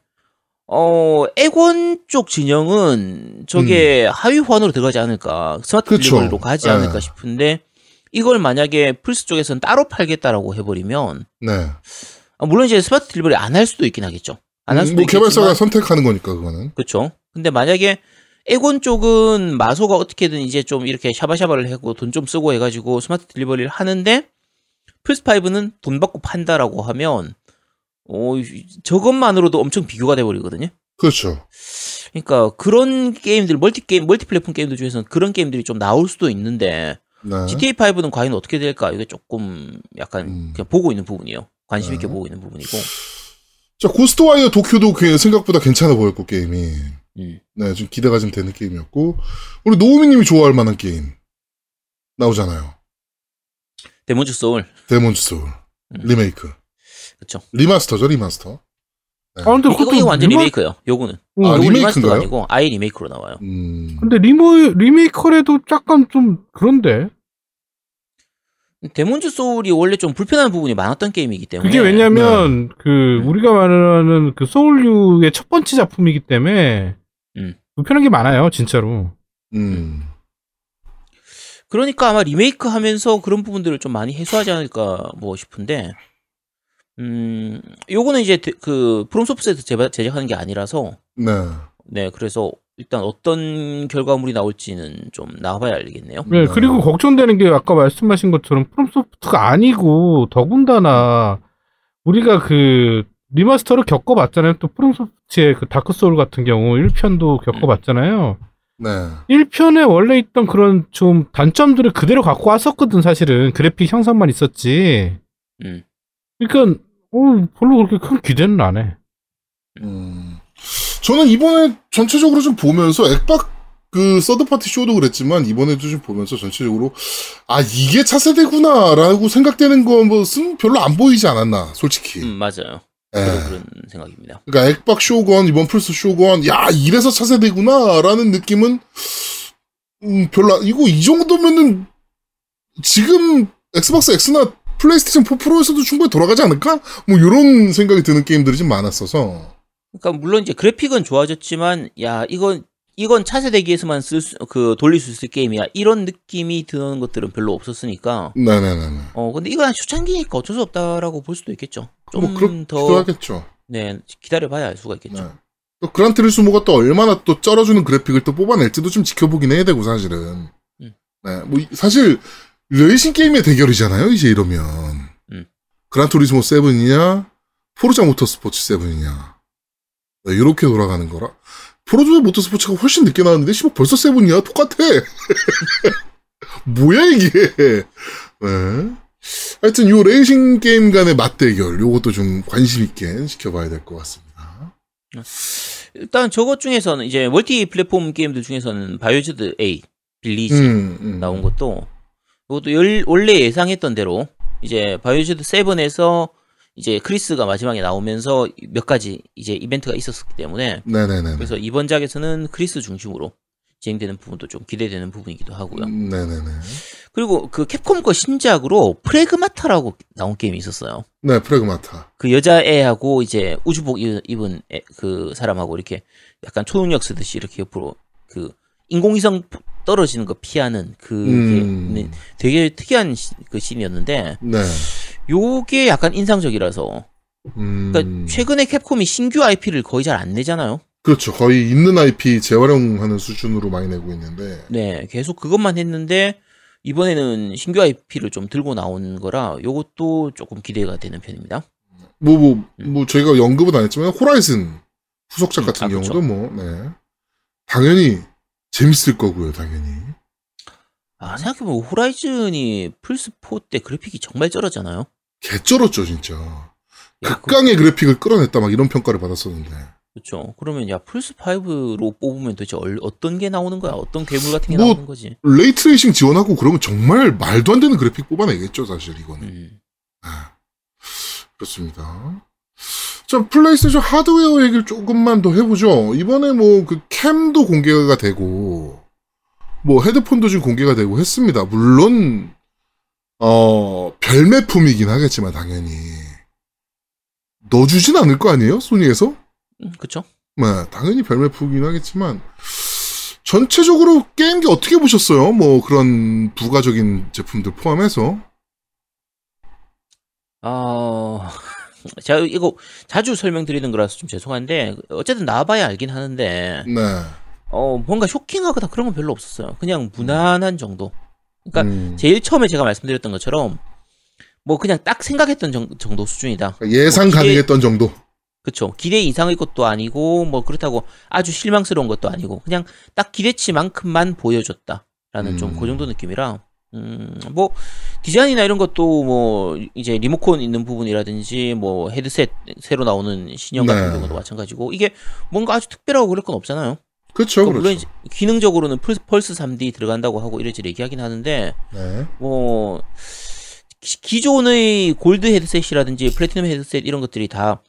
어, 엑원 쪽 진영은 저게 하위 호환으로 들어가지 않을까 스마트 음. delivery로 가지 네. 않을까 싶은데 이걸 만약에 플스 쪽에서는 따로 팔겠다라고 해버리면 네. 아, 물론 이제 smart delivery 안 할 수도 있긴 하겠죠. 안할 음, 수도 뭐 있겠지만 개발사가 선택하는 거니까 그거는. 그렇죠. 근데 만약에 엑원 쪽은 마소가 어떻게든 이제 좀 이렇게 샤바샤바를 하고 돈 좀 쓰고 해가지고 smart delivery를 하는데 플스5는 돈 받고 판다라고 하면 어, 저것만으로도 엄청 비교가 돼버리거든요. 그렇죠. 그러니까 그런 게임들 multi 게임 multi platform 게임들 중에서는 그런 게임들이 좀 나올 수도 있는데 네. GTA5는 과연 어떻게 될까 이게 조금 약간 음. 그냥 보고 있는 부분이에요. 관심 있게 네. 보고 있는 부분이고. 자, Ghostwire Tokyo도 그 생각보다 괜찮아 보였고 게임이. 음. 네, 좀 기대가 좀 되는 게임이었고 우리 노우미님이 좋아할 만한 게임 나오잖아요. Demon's Souls. Demon's Souls 음. 리메이크. 그쵸. remaster죠, remaster. 아 근데 이거, 그것도 이거 완전 리마- remake예요. 요거는. 어, 아, 요거 remake인가요? remaster가 아니고 아예 remake로 나와요. 음. 근데 리모 remake래도 약간 좀 그런데 데몬즈 소울이 원래 좀 불편한 부분이 많았던 게임이기 때문에 그게 왜냐면 그 음. 우리가 말하는 그 소울류의 첫 번째 작품이기 때문에 음. 불편한 게 많아요 진짜로. 음. 그러니까 아마 리메이크 하면서 그런 부분들을 좀 많이 해소하지 않을까 뭐 싶은데 음 요거는 이제 데- 그 프롬소프트에서 제작, 제작하는 게 아니라서 네. 네 그래서 일단 어떤 결과물이 나올지는 좀 나와봐야 알겠네요. 네, 그리고 걱정되는 게 아까 말씀하신 것처럼 FromSoft가 아니고 더군다나 우리가 그 remaster를 겪어봤잖아요. 또 FromSoft 의 그 Dark Souls 같은 경우 1편도 겪어봤잖아요. 네. 1편에 원래 있던 그런 좀 단점들을 그대로 갖고 왔었거든, 사실은. 그래픽 향상만 있었지. 음. 그러니까, 어, 별로 그렇게 큰 기대는 안 해. 음. 저는 이번에 전체적으로 좀 보면서 액박 그 third party 쇼도 그랬지만 이번에도 좀 보면서 전체적으로 아 이게 차세대구나라고 생각되는 것은 별로 안 보이지 않았나 솔직히. 음 맞아요. 예. 그런 생각입니다. 그러니까 액박 쇼건 이번 플스 쇼건 야 이래서 차세대구나라는 느낌은 음, 별로 안- 이거 이 정도면은 지금 Xbox X나 PlayStation 4 Pro에서도 충분히 돌아가지 않을까? 뭐 이런 생각이 드는 게임들이 좀 많았어서 그러니까 물론 이제 그래픽은 좋아졌지만 야 이건 이건 차세대기에서만 쓸 수 그 돌릴 수 있을 게임이야 이런 느낌이 드는 것들은 별로 없었으니까 네네네네. 어 근데 이건 초창기니까 어쩔 수 없다라고 볼 수도 있겠죠 뭐 좀 그렇기도 더 하겠죠. 네 기다려봐야 알 수가 있겠죠 네. 또 그란 트리스모가 또 얼마나 또 쩔어주는 그래픽을 또 뽑아낼지도 좀 지켜보긴 해야 되고 사실은. 음. 네, 뭐 이- 사실 레이싱 게임의 대결이잖아요. 이제 이러면 음. Gran Turismo 7이냐 Forza Motorsport 7이냐 네, 이렇게 돌아가는 거라. Forza Motorsport가 훨씬 늦게 나왔는데 씨발 벌써 7이야 똑같아. (laughs) 뭐야 이게? 네. 하여튼 요 레이싱 게임 간의 맞대결 요것도 좀 관심 있게 지켜봐야 될 것 같습니다. 일단 저것 중에서는 이제 multi platform 게임들 중에서는 Biohazard 8 Village 음, 음. 나온 것도 그것도 열- 원래 예상했던 대로 이제 Biohazard 7에서 이제 크리스가 마지막에 나오면서 몇 가지 이제 이벤트가 있었기 때문에 네네네. 그래서 이번 작에서는 크리스 중심으로 진행되는 부분도 좀 기대되는 부분이기도 하고요. 음, 네네네. 그리고 그 캡콤 거 신작으로 Pragmata라고 나온 게임이 있었어요. 네, Pragmata. 그 여자애하고 이제 우주복 입- 입은 애- 그 사람하고 이렇게 약간 초능력 쓰듯이 이렇게 옆으로 그 인공위성 떨어지는 거 피하는 그게 음. 있는 되게 특이한 시- 그 씬이었는데 네. 요게 약간 인상적이라서 음. 그러니까 최근에 캡콤이 신규 IP를 거의 잘 안 내잖아요. 그렇죠. 거의 있는 IP 재활용하는 수준으로 많이 내고 있는데. 네, 계속 그것만 했는데 이번에는 신규 IP를 좀 들고 나온 거라 요것도 조금 기대가 되는 편입니다. 뭐, 뭐, 뭐, 저희가 언급은 안 했지만, 호라이즌 후속작 음, 같은 아, 경우도 그쵸. 뭐, 네. 당연히 재밌을 거고요, 당연히. 아, 생각해보면 Horizon이 플스4 때 그래픽이 정말 쩔었잖아요. 개 쩔었죠, 진짜. 야, 그- 극강의 그래픽을 끌어냈다, 막 이런 평가를 받았었는데. 그렇죠. 그러면 야 플스 5로 뽑으면 도대체 얼- 어떤 게 나오는 거야? 어떤 괴물 같은 게 뭐- 나오는 거지? ray tracing 지원하고 그러면 정말 말도 안 되는 그래픽 뽑아내겠죠, 사실 이거는. 음. 그렇습니다. 자, 플레이스테이션 하드웨어 얘기를 조금만 더 해보죠. 이번에 뭐 그 캠도 공개가 되고, 뭐 헤드폰도 지금 공개가 되고 했습니다. 물론, 어, 별매품이긴 하겠지만, 당연히. 넣어주진 않을 거 아니에요? 소니에서? 음, 그쵸? 네, 당연히 별매품이긴 하겠지만, 전체적으로 게임기 어떻게 보셨어요? 뭐 그런 부가적인 제품들 포함해서. 어, (laughs) 제가 이거 자주 설명드리는 거라서 좀 죄송한데, 어쨌든 나와봐야 알긴 하는데, 네. 어, 뭔가 쇼킹하거나 그런 건 별로 없었어요. 그냥 무난한 정도. 그러니까 음. 제일 처음에 제가 말씀드렸던 것처럼, 뭐 그냥 딱 생각했던 정, 정도 수준이다. 예상 뭐 기대- 가능했던 정도. 그쵸. 기대 이상의 것도 아니고, 뭐 그렇다고 아주 실망스러운 것도 아니고, 그냥 딱 기대치만큼만 보여줬다. 라는 좀 음. 그 정도 느낌이라, 음, 뭐, 디자인이나 이런 것도 뭐, 이제 리모컨 있는 부분이라든지, 뭐, 헤드셋 새로 나오는 신형 같은 네. 경우도 마찬가지고, 이게 뭔가 아주 특별하고 그럴 건 없잖아요. 그렇죠, 그 그렇죠. 물론 이제 기능적으로는 Pulse, Pulse 3D 들어간다고 하고 이래저래 얘기하긴 하는데, 네. 뭐 기- 기존의 골드 헤드셋이라든지 플래티넘 헤드셋 이런 것들이 다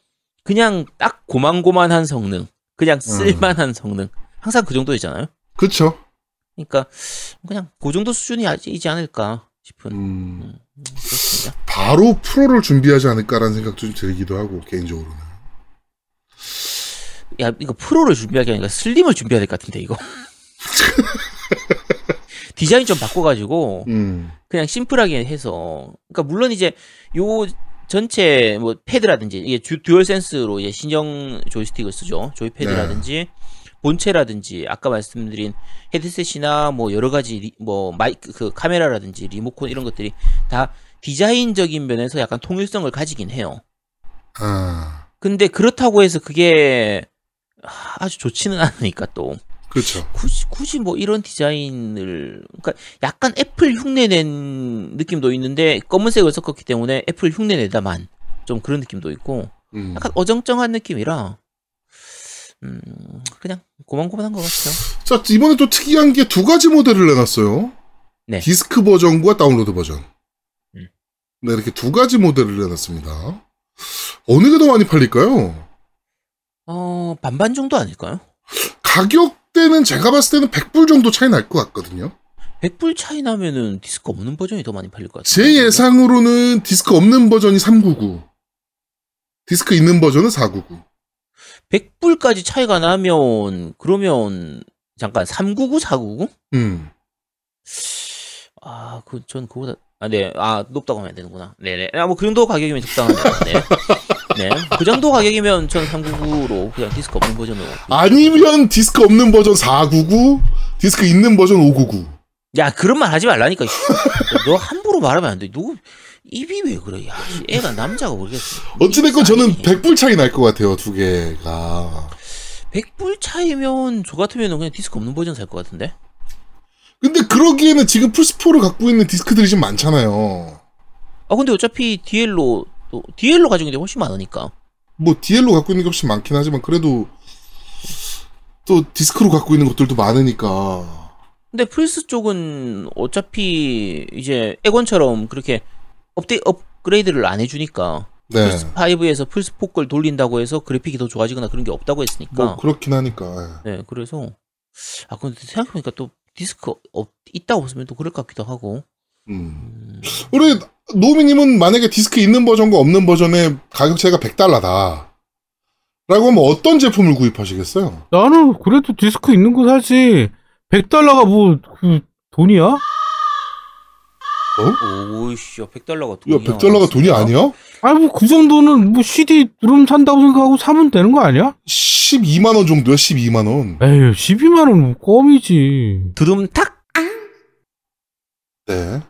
그냥 딱 고만고만한 성능, 그냥 쓸만한 성능, 항상 그 정도이잖아요. 그렇죠. 그러니까 그냥 그 정도 수준이지 않을까 싶은 음, 음, 그렇습니다. 바로 프로를 준비하지 않을까라는 생각도 좀 들기도 하고 개인적으로는. 야 이거 프로를 준비하기 아니라 slim을 준비해야 될 것 같은데 이거. (laughs) 디자인 좀 바꿔가지고 음, 그냥 심플하게 해서 그러니까 물론 이제 요 전체 뭐 패드라든지 이게 듀, 듀얼 센스로 이제 신형 조이스틱을 쓰죠. 조이패드라든지 본체라든지 아까 말씀드린 헤드셋이나 뭐 여러 가지 리- 뭐 마이크 그 카메라라든지 리모컨 이런 것들이 다 디자인적인 면에서 약간 통일성을 가지긴 해요. 아, 근데 그렇다고 해서 그게 아주 좋지는 않으니까 또 그렇죠. 굳이, 굳이 뭐 이런 디자인을 그러니까 약간 애플 흉내낸 느낌도 있는데 검은색을 섞었기 때문에 애플 흉내내다만 좀 그런 느낌도 있고 음. 약간 어정쩡한 느낌이라 음 그냥 고만고만한 것 같아요. 자, 이번에 또 특이한 게 두 가지 모델을 내놨어요. 네. 디스크 버전과 다운로드 버전. 음. 네, 이렇게 두 가지 모델을 내놨습니다. 어느 게 더 많이 팔릴까요? 어 반반 정도 아닐까요? 가격대는 제가 봤을 때는 100불 정도 차이 날 것 같거든요. 100불 차이 나면은 디스크 없는 버전이 더 많이 팔릴 것 같아요. 제 예상으로는 디스크 없는 버전이 399. 디스크 있는 버전은 499. 100불까지 차이가 나면 그러면 잠깐 399 499? 음. 아, 그, 전 그거보다, 아, 네. 아, 높다고 하면 안 되는구나. 네 네. 아, 뭐, 그 정도 가격이면 적당하네요. 네. (laughs) 네. 그 정도 가격이면 전 399로 그냥 디스크 없는 버전으로. 아니면 디스크 없는 버전 499, 디스크 있는 버전 599. 야, 그런 말 하지 말라니까. 너 함부로 말하면 안 돼. 너, 입이 왜 그래. 야, 씨, 애가 남자가 모르겠어. 어찌됐건 저는 아니, 100불 차이 날 것 같아요, 두 개가. 100불 차이면, 저 같으면 그냥 디스크 없는 버전 살 것 같은데? 근데 그러기에는 지금 플스4를 갖고 있는 디스크들이 좀 많잖아요. 아, 근데 어차피 DL로, 또, DL로 가지고 있는 게 훨씬 많으니까. 뭐 DL로 갖고 있는 게 훨씬 많긴 하지만 그래도 또 디스크로 갖고 있는 것들도 많으니까. 근데 플스 쪽은 어차피 이제 엑원처럼 그렇게 업데이 업그레이드를 안 해주니까 네. 플스 5에서 플스 4걸 돌린다고 해서 그래픽이 더 좋아지거나 그런 게 없다고 했으니까. 뭐 그렇긴 하니까. 예. 네, 그래서 아 근데 생각해보니까 또 디스크 없, 있다 없으면 또 그럴 것 같기도 하고. 음. 우리 노미님은 만약에 디스크 있는 버전과 없는 버전의 가격 차이가 100달러다. 라고 하면 어떤 제품을 구입하시겠어요? 나는 그래도 디스크 있는 거 사지. 100달러가 뭐, 그, 돈이야? 오이씨, 100달러가 야, 돈이야. 100달러가 돈이 아니야? 아니, 뭐, 그 정도는 뭐 CD 룸 산다고 생각하고 사면 되는 거 아니야? 12만원 정도야, 12만원. 에휴, 12만원 껌이지. 드름탁. 네.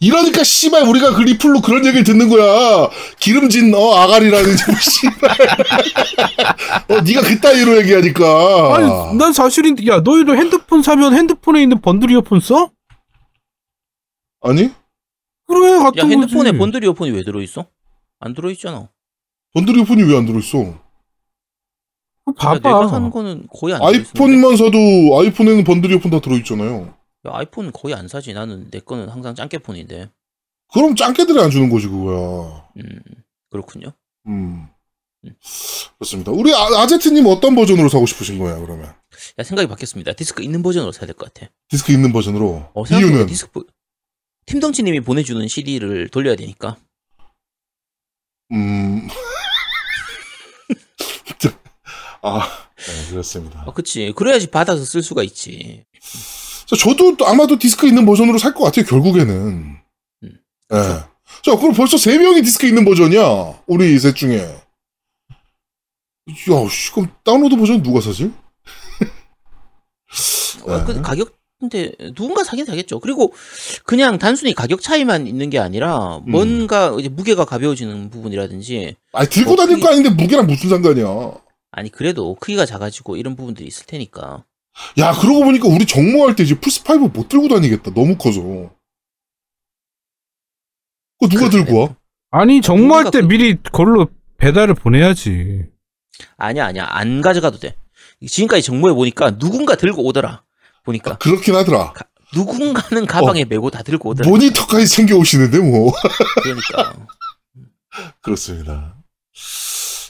이러니까 씨발 우리가 그 리플로 그런 얘기를 듣는 거야. 기름진 어 아가리라는 좀 (laughs) 씨발. 어 네가 그따위로 얘기하니까. 아니, 난 사실인데, 야, 너희도 핸드폰 사면 핸드폰에 있는 번들 이어폰 써? 아니? 그래, 같은 야 핸드폰에 거지. 번들 이어폰이 왜 들어있어? 안 들어있잖아. 번들이 폰이 왜 안 들어있어? 내가 봐봐. 산 거는 거의 안. 아이폰만 사도 아이폰에는 번들 이어폰 다 들어있잖아요. 야, 아이폰 거의 안 사지. 나는 내 거는 항상 짱깨 폰인데. 그럼 짱깨들이 안 주는 거지 그거야. 음, 그렇군요. 음. 그렇습니다. 우리 아, 아제트님 어떤 버전으로 사고 싶으신 거야 그러면? 야, 생각이 바뀌었습니다. 디스크 있는 버전으로 사야 될 것 같아. 디스크 있는 버전으로. 어, 이유는 디스크 버- 팀덩치님이 보내주는 CD를 돌려야 되니까. 음. (laughs) 아, 네, 그렇습니다. 아, 그치. 그래야지 받아서 쓸 수가 있지. 자, 저도 또 아마도 디스크 있는 버전으로 살 것 같아요, 결국에는. 음, 예. 자, 그럼 벌써 세 명이 디스크 있는 버전이야. 우리 셋 중에. 야, 씨, 그럼 다운로드 버전 누가 사지? (laughs) 어, 네. 그 가격, 근데 누군가 사긴 사겠죠. 그리고 그냥 단순히 가격 차이만 있는 게 아니라 음. 뭔가 이제 무게가 가벼워지는 부분이라든지 아니, 들고 어, 다닐 거 아닌데 무게랑 무슨 상관이야. 아니 그래도 크기가 작아지고 이런 부분들이 있을 테니까. 야, 그러고 보니까 우리 정모할 때 이제 플스5 못 들고 다니겠다. 너무 커서. 그거 누가 그래. 들고 와? 아니 정모할 때 그- 미리 그걸로 배달을 보내야지. 아니야 아니야 안 가져가도 돼. 지금까지 정모해 보니까 누군가 들고 오더라. 보니까 그렇긴 하더라. 누군가는 가방에 메고 다 들고 오더라. 모니터까지 챙겨 오시는데, 뭐. 그러니까 (laughs) 그렇습니다.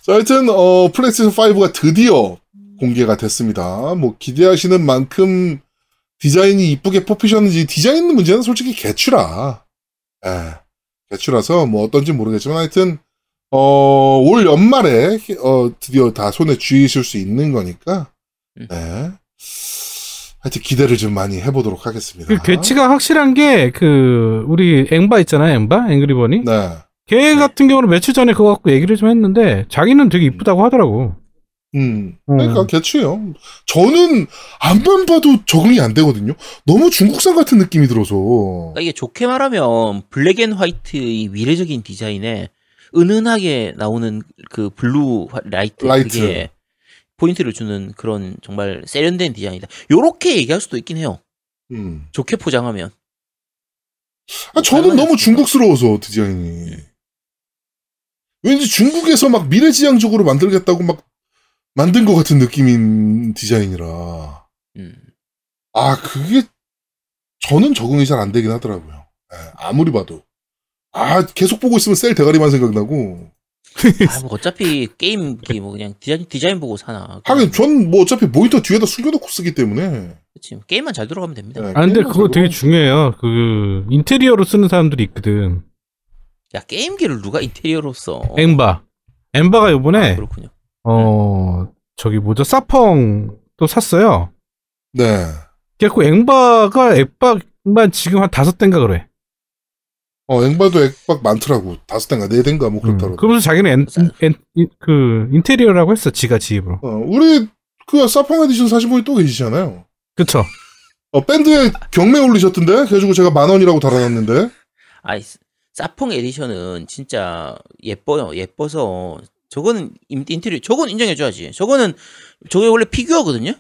자, 하여튼, 어, 플레이스테이션 5가 드디어 공개가 됐습니다. 뭐, 기대하시는 만큼 디자인이 이쁘게 뽑히셨는지, 디자인 문제는 솔직히 개추라. 예. 개추라서, 뭐, 어떤지 모르겠지만, 하여튼, 어, 올 연말에, 어, 드디어 다 손에 쥐실 수 있는 거니까, 음. 네. 하여튼 기대를 좀 많이 해보도록 하겠습니다. 그 개치가 확실한 게 그 우리 앵바 있잖아요, 앵바 앵그리버니. 네. 걔 같은 경우는 며칠 전에 그거 갖고 얘기를 좀 했는데 자기는 되게 이쁘다고 하더라고. 음. 음. 그러니까 개추예요. 저는 암만 봐도 적응이 안 되거든요. 너무 중국산 같은 느낌이 들어서. 그러니까 이게 좋게 말하면 black and white의 미래적인 디자인에 은은하게 나오는 그 blue 화- light, light. 그게 포인트를 주는 그런 정말 세련된 디자인이다. 요렇게 얘기할 수도 있긴 해요. 음. 좋게 포장하면. 아, 저는 너무 중국스러워서 디자인이. 왠지 중국에서 막 미래지향적으로 만들겠다고 막 만든 것 같은 느낌인 디자인이라. 음. 아, 그게 저는 적응이 잘 안 되긴 하더라고요. 예, 아무리 봐도. 아, 계속 보고 있으면 셀 대가리만 생각나고. 아, 뭐 어차피 게임기 뭐 그냥 디자인, 디자인 보고 사나. 하긴 전 뭐 어차피 모니터 뒤에다 숨겨놓고 쓰기 때문에. 그치. 게임만 잘 들어가면 됩니다. 네, 아 근데 그거 잘 되게 중요해요. 그 인테리어로 쓰는 사람들이 있거든. 야, 게임기를 누가 인테리어로 써? 앵바. 앵바가 요번에 아, 그렇군요. 어 저기 뭐죠 사펑 또 샀어요. 네. 그래갖고 앵바가 엑박만 지금 한 다섯 대인가 그래. 어, 앵바도 엑박 많더라고. 다섯 대인가 네 대인가 뭐 그렇더라고. 음. 그러면서 자기는 엔, 엔- 인- 그 인테리어라고 했어 지가 지입으로. 어, 우리 그 사펑 에디션 사신 분이 또 계시잖아요. 그쵸? 어, 밴드에 경매 올리셨던데? 그래가지고 제가 만 원이라고 달아놨는데. 아이, 사펑 edition은 진짜 예뻐요. 예뻐서 저거는 인- 인테리어 저건 인정해줘야지. 저거는 저게 원래 피규어거든요.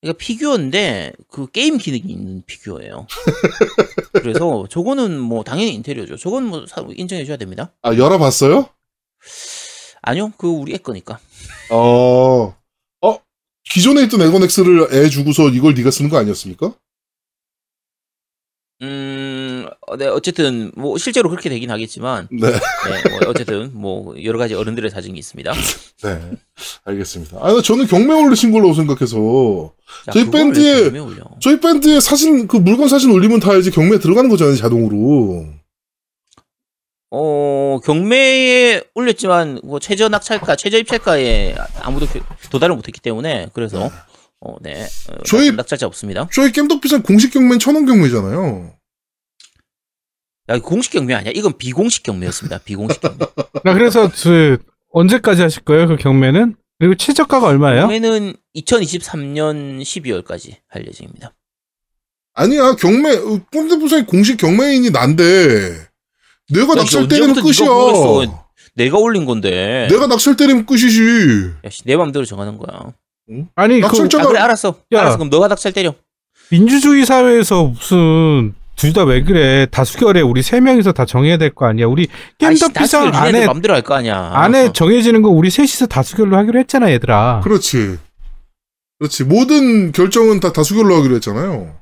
그러니까 피규어인데 그 게임 기능이 있는 피규어예요. (laughs) 그래서 저거는 뭐 당연히 인테리어죠. 저건 뭐 사- 인정해줘야 됩니다. 아, 열어봤어요? 아니요, 그 우리 애 거니까. 어, 어, 기존에 있던 엑원엑스를 애 주고서 이걸 네가 쓰는 거 아니었습니까? 음, 어, 네, 어쨌든 뭐 실제로 그렇게 되긴 하겠지만, (laughs) 네, 네, 뭐 어쨌든 뭐 여러 가지 어른들의 사정이 있습니다. (laughs) 네. 알겠습니다. 아, 나 저는 경매 올리신 걸로 생각해서, 자, 저희 밴드에-? 저희 밴드에 사진, 그 물건 사진 올리면 다 이제 경매에 들어가는 거잖아요, 자동으로. 어, 경매에 올렸지만, 뭐, 최저 낙찰가, 최저 입찰가에 아무도 그- 도달을 못했기 때문에, 그래서, 어, 네. 어, 저희- 낙찰자 없습니다. 저희 겜덕비상 공식 경매는 천원 경매잖아요. 야, 공식 경매 아니야? 이건 비공식 경매였습니다. 비공식 경매. (laughs) 나 그래서 그 언제까지 하실 거예요 그 경매는? 그리고 최저가가 얼마예요? 경매는 2023년 12월까지 할 예정입니다. 아니야, 경매, 어, 겜덕비상이 공식 경매인이 난데, 내가 야, 낙찰 때리면 끝이야. 내가 올린 건데. 내가 낙찰 때리면 끝이지. 야, 씨, 내 맘대로 정하는 거야. 아니 그 낙찰자- 아, 그래, 알았어. 야. 알았어. 그럼 너가 낙찰 때려. 민주주의 사회에서 무슨 둘 다 왜 그래? 다수결에 우리 세 명이서 다 정해야 될 거 아니야? 우리 니네들 안에 맘대로 할 거 아니야. 안에 정해지는 거 우리 셋이서 다수결로 하기로 했잖아, 얘들아. 그렇지. 그렇지. 모든 결정은 다 다수결로 하기로 했잖아요.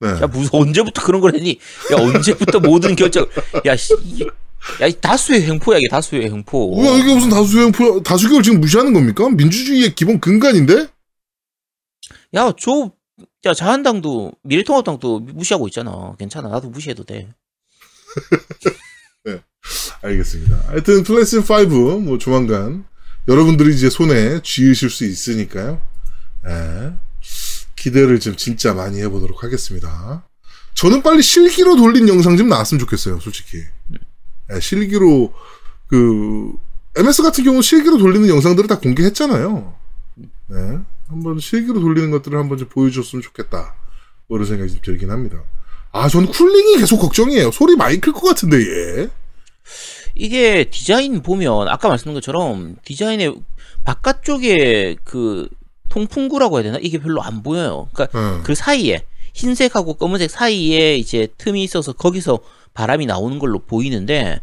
네. 야 무슨 언제부터 그런 걸 했니? 야 언제부터 모든 결정 야 씨, 이- 야, 이 다수의 행포야 이게 다수의 행포. 뭐야 이게 무슨 다수결 다수결 지금 무시하는 겁니까? 민주주의의 기본 근간인데? 야, 저, 야, 자한당도, 미래통합당도 무시하고 있잖아. 괜찮아. 나도 무시해도 돼. (laughs) 알겠습니다. 하여튼 플레이스테이션 5뭐 조만간 여러분들이 이제 손에 쥐으실 수 있으니까요. 예. 기대를 좀 진짜 많이 해보도록 하겠습니다. 저는 빨리 실기로 돌린 영상 좀 나왔으면 좋겠어요, 솔직히. 예, 실기로 그 MS 같은 경우 실기로 돌리는 영상들을 다 공개했잖아요. 네. 한번 실기로 돌리는 것들을 한번 좀 보여줬으면 좋겠다. 뭐 이런 생각이 좀 들긴 합니다. 아, 저는 쿨링이 계속 걱정이에요. 소리 많이 클 것 같은데, 얘. 이게 디자인 보면, 아까 말씀드린 것처럼, 디자인의 바깥쪽에 그, 통풍구라고 해야 되나? 이게 별로 안 보여요. 그러니까 예. 그 사이에, 흰색하고 검은색 사이에 이제 틈이 있어서 거기서 바람이 나오는 걸로 보이는데,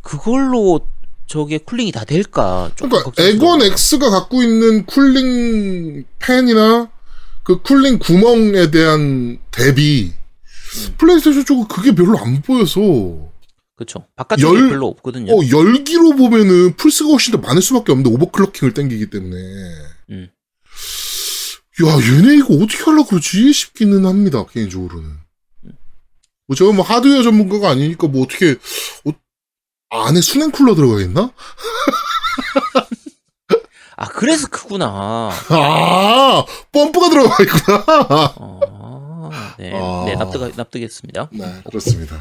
그걸로 저게 cooling이 다 될까? 그러니까. 엑원 X가 갖고 있는 cooling 팬이나 그 cooling 구멍에 대한 대비 음. 플레이스테이션 쪽은 그게 별로 안 보여서 어 그쵸. 바깥쪽에 열- 별로 없거든요. 열기로 보면은 플스가 훨씬 더 많을 수밖에 없는데 overclocking을 땡기기 때문에 음. 야 얘네 이거 어떻게 하려고 그러지 싶기는 합니다 개인적으로는 뭐 제가 뭐 하드웨어 전문가가 아니니까 뭐 어떻게 어, 안에 수냉 쿨러 들어가겠나? 아, 그래서 크구나. 아 펌프가 들어가 있구나 아, 네, 아. 네 납득 납득했습니다. 네, 그렇습니다.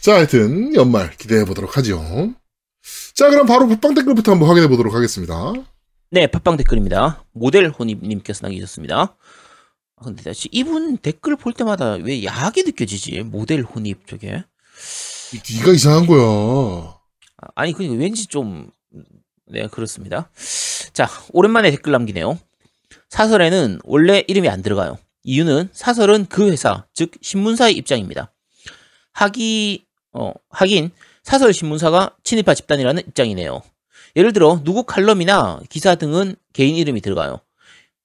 자, 하여튼 연말 기대해 보도록 하죠. 자, 그럼 바로 북방 댓글부터 한번 확인해 보도록 하겠습니다. 네, 팟빵 댓글입니다. 모델 혼입님께서 남기셨습니다. 아, 근데 다시 이분 댓글 볼 때마다 왜 야하게 느껴지지? 모델 혼입 저게. 네가 이상한 거야. 아, 아니 그니까 왠지 좀 네, 그렇습니다. 자, 오랜만에 댓글 남기네요. 사설에는 원래 이름이 안 들어가요. 이유는 사설은 그 회사, 즉 신문사의 입장입니다. 하기 어, 하긴 사설 신문사가 친일파 집단이라는 입장이네요. 예를 들어 누구 칼럼이나 기사 등은 개인 이름이 들어가요.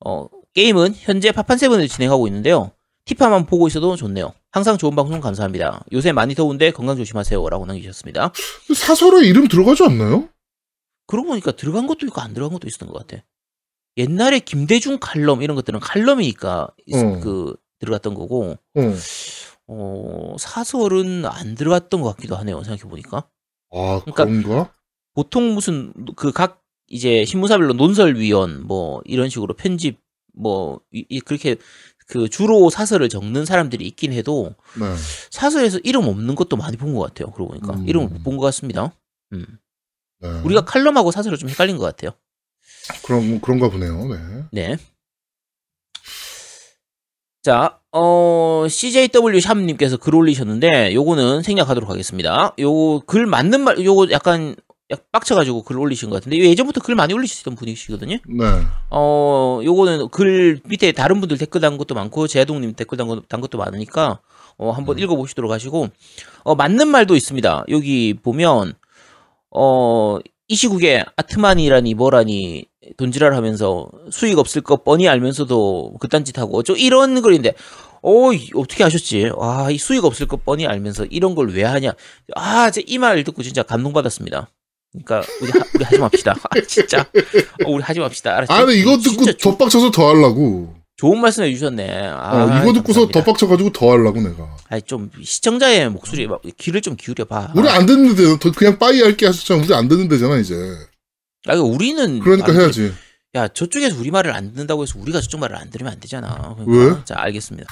어, 게임은 현재 파판 세븐을 진행하고 있는데요. 티파만 보고 있어도 좋네요. 항상 좋은 방송 감사합니다. 요새 많이 더운데 건강 조심하세요 라고 남기셨습니다. 사설에 이름 들어가지 않나요? 그러고 보니까 들어간 것도 있고 안 들어간 것도 있었던 것 같아. 옛날에 김대중 칼럼 이런 것들은 칼럼이니까 있- 어. 그 들어갔던 거고 어. 어, 사설은 안 들어갔던 것 같기도 하네요. 생각해 보니까 아, 그러니까- 그런가? 보통 무슨 그 각 이제 신문사별로 논설위원 뭐 이런 식으로 편집 뭐 이- 이- 그렇게 그 주로 사설을 적는 사람들이 있긴 해도 네. 사설에서 이름 없는 것도 많이 본 것 같아요. 그러고 보니까 음. 이름을 못본 것 같습니다. 음. 네. 우리가 칼럼하고 사설을 좀 헷갈린 것 같아요. 그런 그런가 보네요. 네. 네. 자, 어, CJW 샵님께서 글 올리셨는데, 요거는 생략하도록 하겠습니다. 요거 글 맞는 말, 요거 약간, 약 빡쳐가지고 글 올리신 것 같은데, 예전부터 글 많이 올리시던 분이시거든요? 네. 어, 요거는 글 밑에 다른 분들 댓글 단 것도 많고, 제아동님 댓글 단, 것- 단 것도 많으니까, 어, 한번 읽어보시도록 하시고, 어, 맞는 말도 있습니다. 여기 보면, 어, 이 시국에 아트만이라니 뭐라니 돈지랄 하면서 수익 없을 거 뻔히 알면서도 그딴 짓 하고, 저 이런 글인데, 어, 이- 어떻게 하셨지? 아, 이 수익 없을 거 뻔히 알면서 이런 걸 왜 하냐? 아, 제 이 말 듣고 진짜 감동받았습니다. 그러니까 우리 하, 우리 하지 맙시다. 아, 진짜. 어, 우리 하지 맙시다. 알았지? 아, 근데 이거 듣고 조- 더 하려고. 좋은 말씀 해 주셨네. 아, 어, 이거 듣고서 감사합니다. 더 하려고 내가. 아니 좀 시청자의 목소리에 막 귀를 좀 기울여 봐. 우리 안 듣는데 더 그냥 빠이 할게 하셨잖아. 우리 안 듣는 데잖아 이제. 아, 우리는 그러니까 해야지. 야 저쪽에서 우리 말을 안 듣는다고 해서 우리가 저쪽 말을 안 들으면 안 되잖아. 그러니까, 왜? 자 알겠습니다.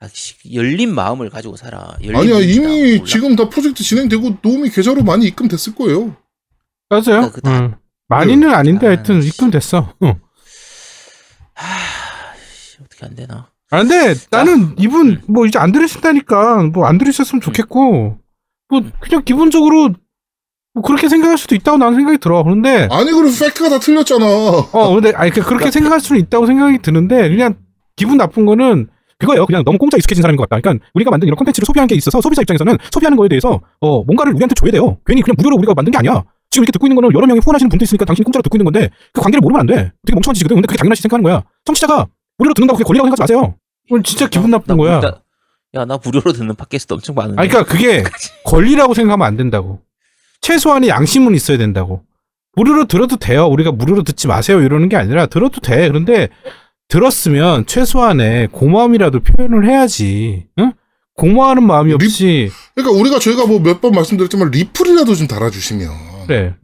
아, 씨, 열린 마음을 가지고 살아. 열린 아니야. 이미 몰라. 지금 다 프로젝트 진행되고 도움이 계좌로 많이 입금됐을 거예요. 맞아요. 그 다- 응. 많이는 아닌데 아, 하여튼 씨. 입금됐어. 응. 하, 씨, 어떻게 안 되나? 아 근데 나는 이분 음. 뭐 이제 안 들으신다니까 뭐 안 들으셨으면 좋겠고 뭐 그냥 기본적으로 뭐 그렇게 생각할 수도 있다고 나는 생각이 들어. 그런데 아니 그럼 팩트가 다 틀렸잖아. 어 근데 아니 그- 그렇게 생각할 수는 있다고 생각이 드는데 그냥 기분 나쁜 거는 그거예요. 그냥 너무 공짜 익숙해진 사람인 것 같다. 그러니까 우리가 만든 이런 콘텐츠를 소비한 게 있어서 소비자 입장에서는 소비하는 거에 대해서 어 뭔가를 우리한테 줘야 돼요. 괜히 그냥 무료로 우리가 만든 게 아니야. 지금 이렇게 듣고 있는 거는 여러 명이 후원하시는 분도 있으니까 당신이 공짜로 듣고 있는 건데 그 관계를 모르면 안 돼. 되게 멍청한 짓이거든. 근데 그게 당연하시 생각하는 거야. 청취자가 무료로 듣는다고 그게 권리라고 생각하지 마세요. 그건 진짜 기분 나쁜 나 거야. 야, 나 무료로 듣는 팟캐스트 엄청 많은데. 아니, 그러니까 그게 (laughs) 권리라고 생각하면 안 된다고. 최소한의 양심은 있어야 된다고. 무료로 들어도 돼요. 우리가 무료로 듣지 마세요. 이러는 게 아니라 들어도 돼. 그런데 들었으면 최소한의 고마움이라도 표현을 해야지. 응? 고마워하는 마음이 리- 없이 그러니까 우리가 저희가 뭐 몇 번 말씀드렸지만 리플이라도 좀 달아주시면 그래.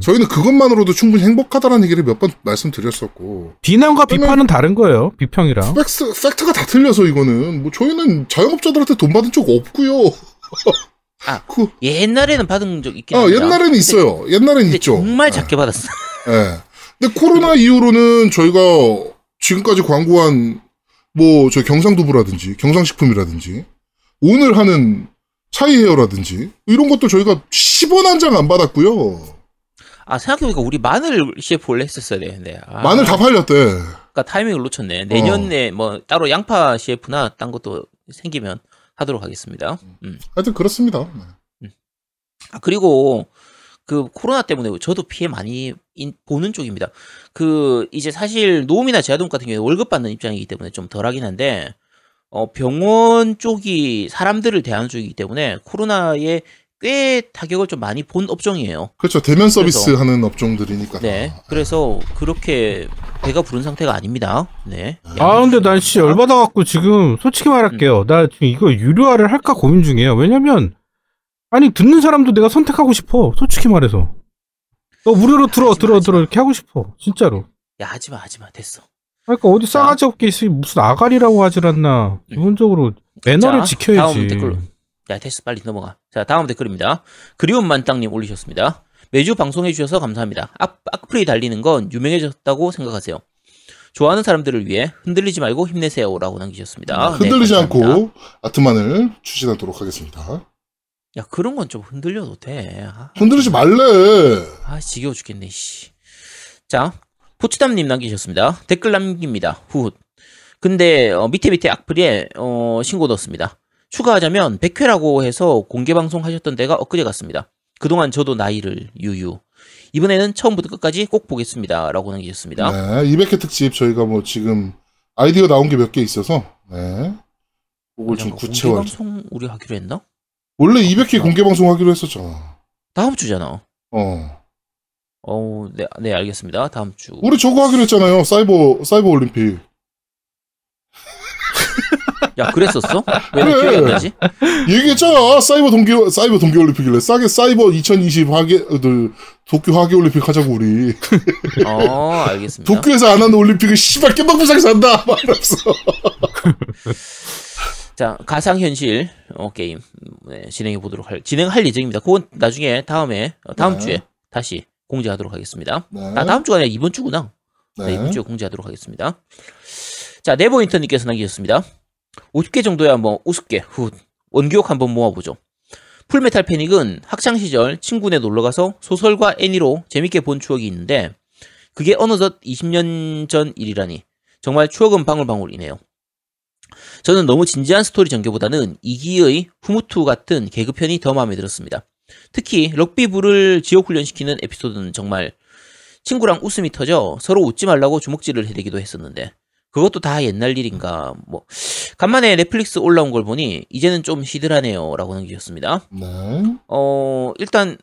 저희는 그것만으로도 충분히 행복하다는 얘기를 몇 번 말씀드렸었고 비난과 비판은 다른 거예요. 비평이랑. 팩스, 팩트가 다 틀려서 이거는 뭐 저희는 자영업자들한테 돈 받은 적 없고요. 아, (laughs) 그, 옛날에는 받은 적 있긴 아, 합니다. 옛날에는 근데- 있어요. 옛날에는 있죠. 정말 예. 작게 받았어. 예. 근데 코로나 이후로는 저희가 지금까지 광고한 뭐 저 경상두부라든지 경상식품이라든지 오늘 하는 차이 헤어라든지 이런 것도 저희가 10원 한 장 안 받았고요. 아, 생각해보니까 우리 마늘 CF 원래 했었어야 되는데. 아, 마늘 다 팔렸대. 그러니까 타이밍을 놓쳤네. 내년에 어. 뭐 따로 양파 CF나 딴 것도 생기면 하도록 하겠습니다. 음. 하여튼 그렇습니다. 아, 그리고 그 코로나 때문에 저도 피해 많이 인- 보는 쪽입니다. 그 이제 사실 노움이나 제아동 같은 경우에 월급 받는 입장이기 때문에 좀 덜하긴 한데 어 병원 쪽이 사람들을 대하는 쪽이기 때문에 코로나에 꽤 타격을 좀 많이 본 업종이에요. 그렇죠. 대면 서비스 그래서- 하는 업종들이니까. 네. 그래서 그렇게 배가 부른 상태가 아닙니다. 네. 아, 근데 난 진짜 열받아갖고 지금 솔직히 말할게요. 나 지금 이거 유료화를 할까 고민 중이에요. 왜냐면, 아니, 듣는 사람도 내가 선택하고 싶어. 솔직히 말해서. 너 무료로 들어, 들어, 들어. 이렇게 하고 싶어. 진짜로. 야, 하지 마, 하지 마. 됐어. 그러니까 어디 싸가지 없게 있으니 무슨 아가리라고 하질 않나. 기본적으로 매너를 자, 지켜야지. 다음 댓글로. 야, 됐어. 빨리 넘어가. 자, 다음 댓글입니다. 그리운 만땅님 올리셨습니다. 매주 방송해주셔서 감사합니다. 악, 악플이 달리는 건 유명해졌다고 생각하세요. 좋아하는 사람들을 위해 흔들리지 말고 힘내세요. 라고 남기셨습니다. 네, 아, 흔들리지 감사합니다. 않고 아트만을 추진하도록 하겠습니다. 야, 그런 건 좀 흔들려도 돼. 아, 흔들리지 말래. 아, 지겨워 죽겠네, 씨. 자, 포츠담님 남기셨습니다. 댓글 남깁니다. 후. 근데, 어, 밑에 밑에 악플에, 어, 신고 넣었습니다. 추가하자면, 100회라고 해서 공개방송 하셨던 데가 엊그제 같습니다. 그동안 저도 나이를 유유. 이번에는 처음부터 끝까지 꼭 보겠습니다. 라고 남기셨습니다. 네, 200회 특집 저희가 뭐 지금 아이디어 나온 게 몇 개 있어서 네. 그걸 좀 구체화. 공개방송 우리 하기로 했나? 원래 200회 공개 방송 하기로 했었잖아. 다음 주잖아. 어. 어, 네, 네, 알겠습니다. 다음 주. 우리 저거 하기로 했잖아요. 사이버 사이버 올림픽. 야, 그랬었어? 왜나 그래. 기억이 안 나지? 얘기했잖아. 사이버 동계 사이버 동계 올림픽이래. 싸게 사이버 2020 하계 그 도쿄 하계 올림픽 하자고 우리. 어, 알겠습니다. 도쿄에서 안 하는 올림픽을 씨발 깨박부상에서 한다. 말없어. 자, 가상현실 어, 게임 네, 진행해 보도록 할 진행할 예정입니다. 그건 나중에 다음에 어, 다음 네. 주에 다시 공지하도록 하겠습니다. 네. 아, 다음 주가 아니라 이번 주구나. 네. 네. 이번 주에 공지하도록 하겠습니다. 자, 네버 인턴님께서 남기셨습니다. 50개 정도야 뭐 우습게 후 원기옥 한번 모아보죠. 풀메탈 패닉은 학창 시절 친구네 놀러 가서 소설과 애니로 재밌게 본 추억이 있는데 그게 어느덧 20년 전 일이라니 정말 추억은 방울방울이네요. 저는 너무 진지한 스토리 전개보다는 2기의 후못후 같은 개그편이 더 마음에 들었습니다. 특히 럭비부를 지옥 훈련시키는 에피소드는 정말 친구랑 웃음이 터져 서로 웃지 말라고 주먹질을 해대기도 했었는데 그것도 다 옛날 일인가 뭐 간만에 넷플릭스 올라온 걸 보니 이제는 좀 시들하네요 라고 남기셨습니다. 네. 어 일단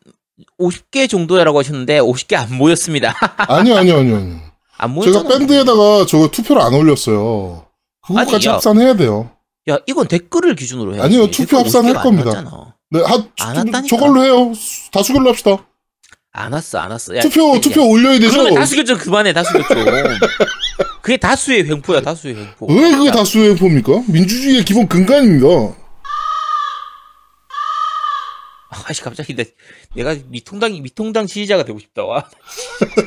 50개 정도야라고 하셨는데 50개 안 모였습니다. (laughs) 아니요, 아니요, 아니요. 아니요. 안 모였잖아. 제가 밴드에다가 저거 투표를 안 올렸어요. 그거까지 아니, 야. 합산해야 돼요. 야 이건 댓글을 기준으로 해야지. 아니요, 투표 합산할 50개가 안 겁니다. 네, 한, 안 왔다니까. 저걸로 해요. 수- 다수결로 합시다. 안 왔어, 안 왔어. 야, 투표, 야, 투표 올려야 되죠? 그러면 다수결 좀 그만해, 다수결 좀. (laughs) 그게 다수의 횡포야, 다수의 횡포. 왜 그게 야, 다수의 포입니까? 민주주의의 기본 근간입니다. (laughs) 아씨, 갑자기 내, 내가 미통당, 미통당 지지자가 되고 싶다, 와.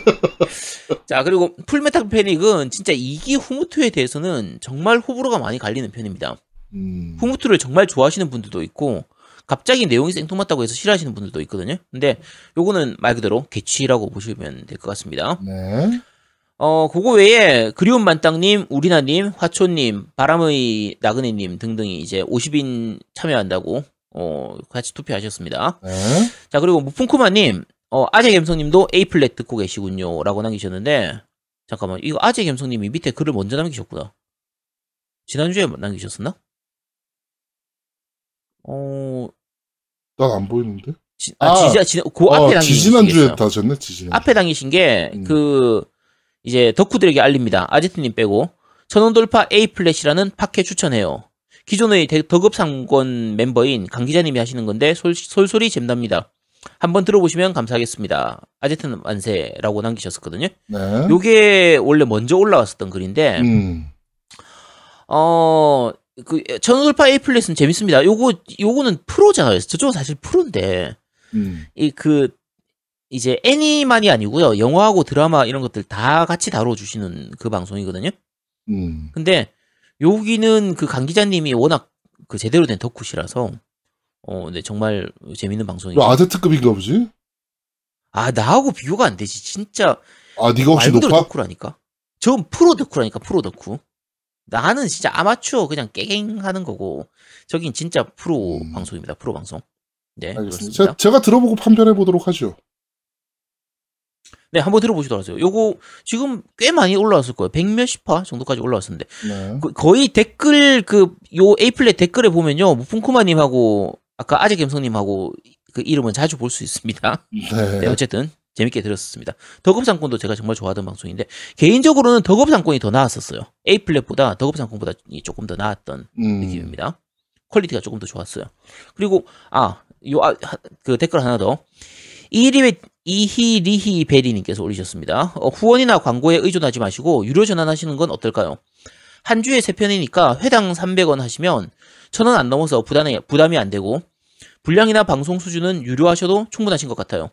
(laughs) 자, 그리고 풀메탈 패닉은 진짜 이기 후무투에 대해서는 정말 호불호가 많이 갈리는 편입니다. 음, 후무투를 정말 좋아하시는 분들도 있고, 갑자기 내용이 생뚱맞다고 해서 싫어하시는 분들도 있거든요. 근데 요거는 말 그대로 개취라고 보시면 될 것 같습니다. 네. 어, 그거 외에 그리운 만땅님, 우리나님, 화초님, 바람의 나그네님 등등이 이제 50인 참여한다고 어, 같이 투표하셨습니다. 네. 자 그리고 무풍쿠마님, 어, 아재 감성님도 A 플랫 듣고 계시군요 라고 남기셨는데 잠깐만 이거 아재 감성님이 밑에 글을 먼저 남기셨구나. 지난주에 남기셨었나? 어, 난 안 보이는데? 지, 아, 아, 지지, 지, 그 어, 앞에 남기신 지지난주에 다셨네, 지지난주. 앞에 당기신 게 음. 그 이제 덕후들에게 알립니다. 아제트님 빼고 천원 돌파 A 플랫이라는 팟캐 추천해요. 기존의 대- 덕업 상권 멤버인 강 기자님이 하시는 건데 솔, 솔솔이 잼답니다. 한번 들어보시면 감사하겠습니다. 아제트는 만세라고 남기셨었거든요. 네. 요게 원래 먼저 올라왔었던 글인데 음. 어, 그, 천원 돌파 A 플랫은 재밌습니다. 요거, 요거는 프로잖아요. 저쪽은 사실 프로인데, 음. 이그 이제 애니만이 아니고요 영화하고 드라마 이런 것들 다 같이 다뤄주시는 그 방송이거든요. 음. 근데 여기는 그 강 기자님이 워낙 그 제대로 된 덕후시라서 어, 네 정말 재밌는 방송이죠. 이거 아제트급인가 보지? 아 나하고 비교가 안 되지 진짜 아, 네가 혹시 높아? 덕후라니까. 전 프로 덕후라니까 프로 덕후. 나는 진짜 아마추어 그냥 깨갱 하는 거고 저긴 진짜 프로 음. 방송입니다. 프로 방송. 네 알겠습니다. 제, 제가 들어보고 판별해 보도록 하죠. 네, 한번 들어보시도록 하세요. 요거 지금 꽤 많이 올라왔을 거예요. 백 몇십 화 정도까지 올라왔었는데. 네. 그- 거의 댓글, 그, 요 에이플렛 댓글에 보면요. 무풍쿠마님하고, 아까 아재 gem성님하고 그 이름은 자주 볼 수 있습니다. 네. (laughs) 네, 어쨌든 재밌게 들었습니다. 덕업상권도 제가 정말 좋아하던 방송인데, 개인적으로는 덕업상권이 더 나았었어요. 에이플렛보다 덕업상권보다 이 조금 더 나았던 음. 느낌입니다. 퀄리티가 조금 더 좋았어요. 그리고 아, 요 아, 하- 그 댓글 하나 더. 이리베 이히리히 베리님께서 올리셨습니다. 어, 후원이나 광고에 의존하지 마시고 유료 전환하시는 건 어떨까요? 한 주에 세 편이니까 회당 300원 하시면 천 원 안 넘어서 부담이 부담이 안 되고 분량이나 방송 수준은 유료하셔도 충분하신 것 같아요.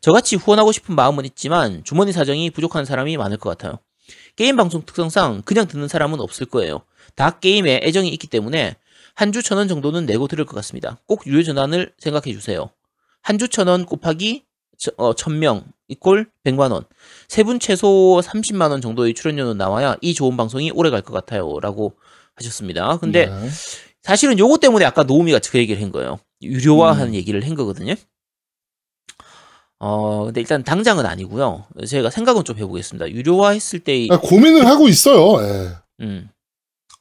저같이 후원하고 싶은 마음은 있지만 주머니 사정이 부족한 사람이 많을 것 같아요. 게임 방송 특성상 그냥 듣는 사람은 없을 거예요. 다 게임에 애정이 있기 때문에 한 주 천 원 정도는 내고 들을 것 같습니다. 꼭 유료 전환을 생각해 주세요. 한 주 천 원 곱하기 저- 어, 천명 equal 100만 원. 세 분 최소 30만 원 정도의 출연료는 나와야 이 좋은 방송이 오래 갈 것 같아요 라고 하셨습니다. 근데 네. 사실은 요거 때문에 아까 노우미가 그 얘기를 한 거예요. 유료화하는 음. 얘기를 한 거거든요. 어, 근데 일단 당장은 아니고요. 제가 생각은 좀 해보겠습니다. 유료화 했을 때의 아, 고민을 하고 있어요. 예. 음.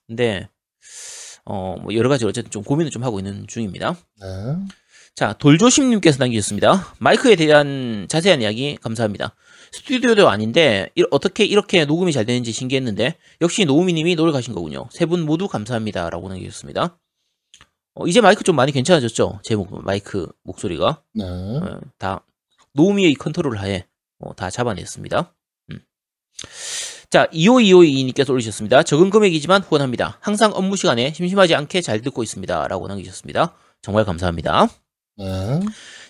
근데 어, 뭐 여러 가지 어쨌든 좀 고민을 좀 하고 있는 중입니다. 네. 자, 돌조심님께서 남기셨습니다. 마이크에 대한 자세한 이야기 감사합니다. 스튜디오도 아닌데 이- 어떻게 이렇게 녹음이 잘 되는지 신기했는데 역시 노우미님이 노력하신 거군요. 세 분 모두 감사합니다라고 남기셨습니다. 어, 이제 마이크 좀 많이 괜찮아졌죠? 제 목, 마이크 목소리가 네. 어, 다 노우미의 컨트롤 하에 어, 다 잡아냈습니다. 음. 자, 25252님께서 올리셨습니다. 적은 금액이지만 후원합니다. 항상 업무 시간에 심심하지 않게 잘 듣고 있습니다. 라고 남기셨습니다. 정말 감사합니다. 네.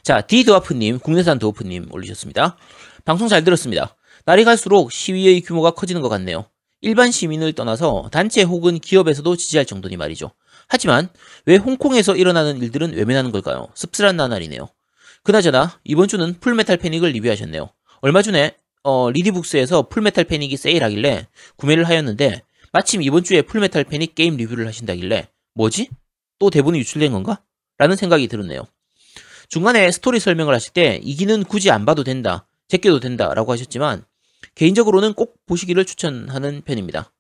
자, 디드와프님, 국내산 드워프님 올리셨습니다. 방송 잘 들었습니다. 날이 갈수록 시위의 규모가 커지는 것 같네요. 일반 시민을 떠나서 단체 혹은 기업에서도 지지할 정도니 말이죠. 하지만 왜 홍콩에서 일어나는 일들은 외면하는 걸까요? 씁쓸한 나날이네요. 그나저나 이번 주는 풀메탈 패닉을 리뷰하셨네요. 얼마 전에 어, 리디북스에서 풀메탈 패닉이 세일하길래 구매를 하였는데 마침 이번 주에 풀메탈 패닉 게임 리뷰를 하신다길래 뭐지? 또 대본이 유출된 건가? 라는 생각이 들었네요. 중간에 스토리 설명을 하실 때 2기는 굳이 안 봐도 된다, 제껴도 된다 라고 하셨지만 개인적으로는 꼭 보시기를 추천하는 편입니다.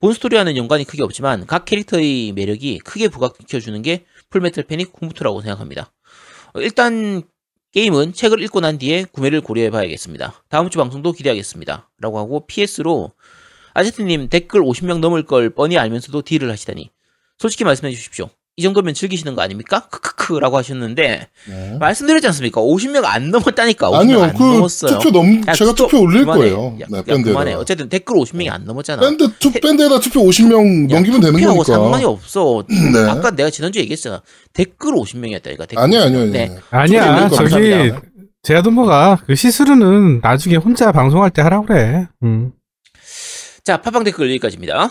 본 스토리와는 연관이 크게 없지만 각 캐릭터의 매력이 크게 부각시켜주는 게 풀메탈 패닉 후못후라고 생각합니다. 어, 일단 게임은 책을 읽고 난 뒤에 구매를 고려해 봐야겠습니다. 다음 주 방송도 기대하겠습니다. 라고 하고 PS로 아제트님 댓글 50명 넘을 걸 뻔히 알면서도 딜을 하시다니 솔직히 말씀해 주십시오. 이 정도면 즐기시는 거 아닙니까? 크크크라고 하셨는데 네. 말씀드렸지 않습니까? 50명 안 넘었다니까. 50명 아니요, 안 그 넘었어요. 투표 넘, 야, 제가 투표 투표 올릴 그만해. 거예요. 야, 네, 야, 밴드에다가. 그만해. 어쨌든 댓글 50명이 안 넘었잖아. 밴드 투 태- 밴드에다 투표 50명 야, 넘기면 되는 투표하고 거니까. 상관이 없어. 네. 아까 내가 지난주에 얘기했잖아. 댓글 50명이었다니까. 댓글 아니요, 아니요, 50명. 아니요. 네. 아니야, 저기, 감사합니다. 제아도모가 그 시스루는 나중에 혼자 방송할 때 하라 그래. 음. 자, 팟빵 댓글 여기까지입니다.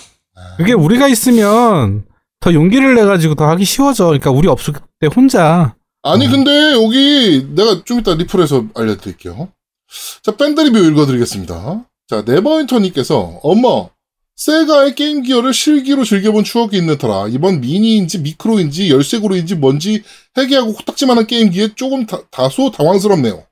그게 우리가 있으면 더 용기를 내 가지고 더 하기 쉬워져. 그러니까 우리 없을 때 혼자. 아니, 음. 근데 여기 내가 좀 이따 리플에서 알려드릴게요. 자, 밴드 리뷰 읽어드리겠습니다. 자, 네버윈터님께서, 어머, 세가의 게임 기어를 실기로 즐겨본 추억이 있는 터라, 이번 미니인지 미크로인지 열쇠고리인지 뭔지 해괴하고 코딱지만한 게임기에 조금 다, 다소 당황스럽네요.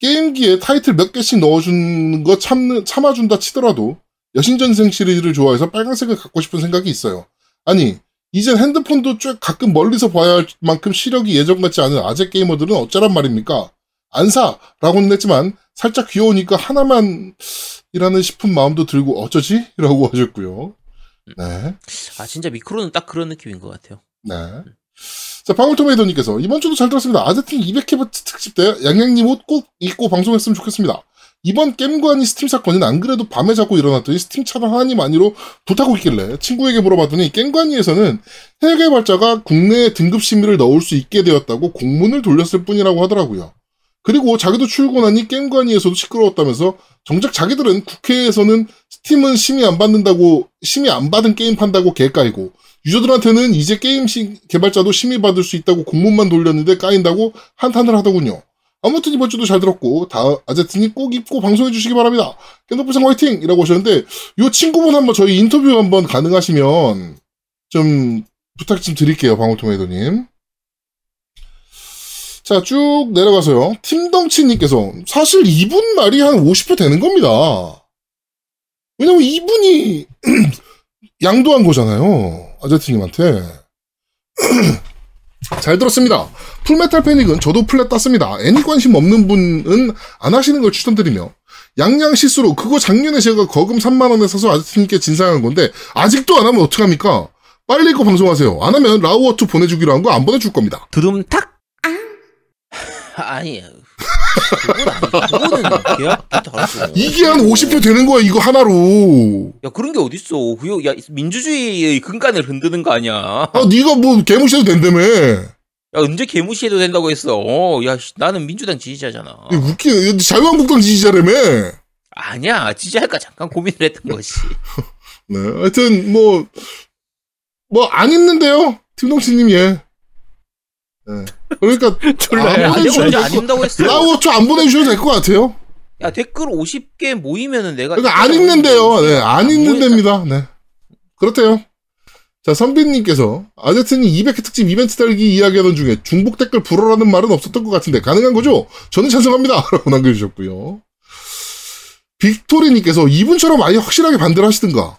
게임기에 타이틀 몇 개씩 넣어주는 거 참, 참아준다 치더라도, 여신전생 시리즈를 좋아해서 빨간색을 갖고 싶은 생각이 있어요. 아니, 이젠 핸드폰도 쭉 가끔 멀리서 봐야 할 만큼 시력이 예전 같지 않은 아재 게이머들은 어쩌란 말입니까? 안 사! 라고는 했지만, 살짝 귀여우니까 하나만 이라는 싶은 마음도 들고 어쩌지? 라고 하셨고요. 네. 아 진짜 미크로는 딱 그런 느낌인 것 같아요. 네. 자, 방울토메이더님께서 이번 주도 잘 들었습니다. 아제팅 200회 특집 때 양양님 옷 꼭 입고 방송했으면 좋겠습니다. 이번 겜관위 스팀 사건은 안 그래도 밤에 자고 일어났더니 스팀 차단하냐 마냐로 불타고 있길래 친구에게 물어봤더니 겜관위에서는 해외 개발자가 국내에 등급 심의를 넣을 수 있게 되었다고 공문을 돌렸을 뿐이라고 하더라고요. 그리고 자기도 출근하니 게임관이에서도 시끄러웠다면서 정작 자기들은 국회에서는 스팀은 심의 안 받는다고 심의 안 받은 게임 판다고 개 까이고 유저들한테는 이제 게임 시- 개발자도 심의 받을 수 있다고 공문만 돌렸는데 까인다고 한탄을 하더군요. 아무튼 이번 주도 잘 들었고 다 아제트니 꼭 입고 방송해 주시기 바랍니다. 깬더프상 화이팅! 이라고 하셨는데 요 친구분 한번 저희 인터뷰 한번 가능하시면 좀 부탁 좀 드릴게요. 방울토메이더님. 자, 쭉 내려가서요. 팀덩치님께서 사실 이분 말이 한 50% 되는 겁니다. 왜냐면 이분이 (clears throat) 양도한 거잖아요. 아제트님한테. (clears throat) 잘 들었습니다. 풀메탈 패닉은 저도 플랫 땄습니다. 애니 관심 없는 분은 안 하시는 걸 추천드리며 양양 실수로 그거 작년에 제가 거금 3만 원에 사서 아제트님께 진상한 건데 아직도 안 하면 어떡합니까? 빨리 이거 방송하세요. 안 하면 라우어투 보내주기로 한 거 안 보내줄 겁니다. (laughs) 아니. 그건 아니. 그거는 계약 다르죠. 이게 한 50표 되는 거야, 이거 하나로. 야 그런 게 어딨어. 그요 야 민주주의의 근간을 흔드는 거 아니야. 아, 네가 뭐 개무시해도 된다며. 야 언제 개무시해도 된다고 했어. 어, 야 씨, 나는 민주당 지지자잖아. 웃기네. 자유한국당 지지자라며. 아니야 지지할까 잠깐 고민을 했던 것이. (laughs) 네, 하여튼, 뭐, 뭐, 안 있는데요. 팀동치님, 예. 네. 그러니까, 졸라 안안 것- 입는다고 했어. 라우어초 안 보내주셔도 될 것 같아요. 야 댓글 50개 모이면은 내가 그러니까 안 있는데요. 네, 안 있는답니다. 네. 그렇대요. 자, 선빈님께서 아제트님 200회 특집 이벤트 달기 이야기하던 중에 중복 댓글 불어라는 말은 없었던 것 같은데 가능한 거죠? 저는 찬성합니다. (laughs) 라고 남겨주셨고요. 빅토리님께서 이분처럼 아예 확실하게 반대를 하시든가.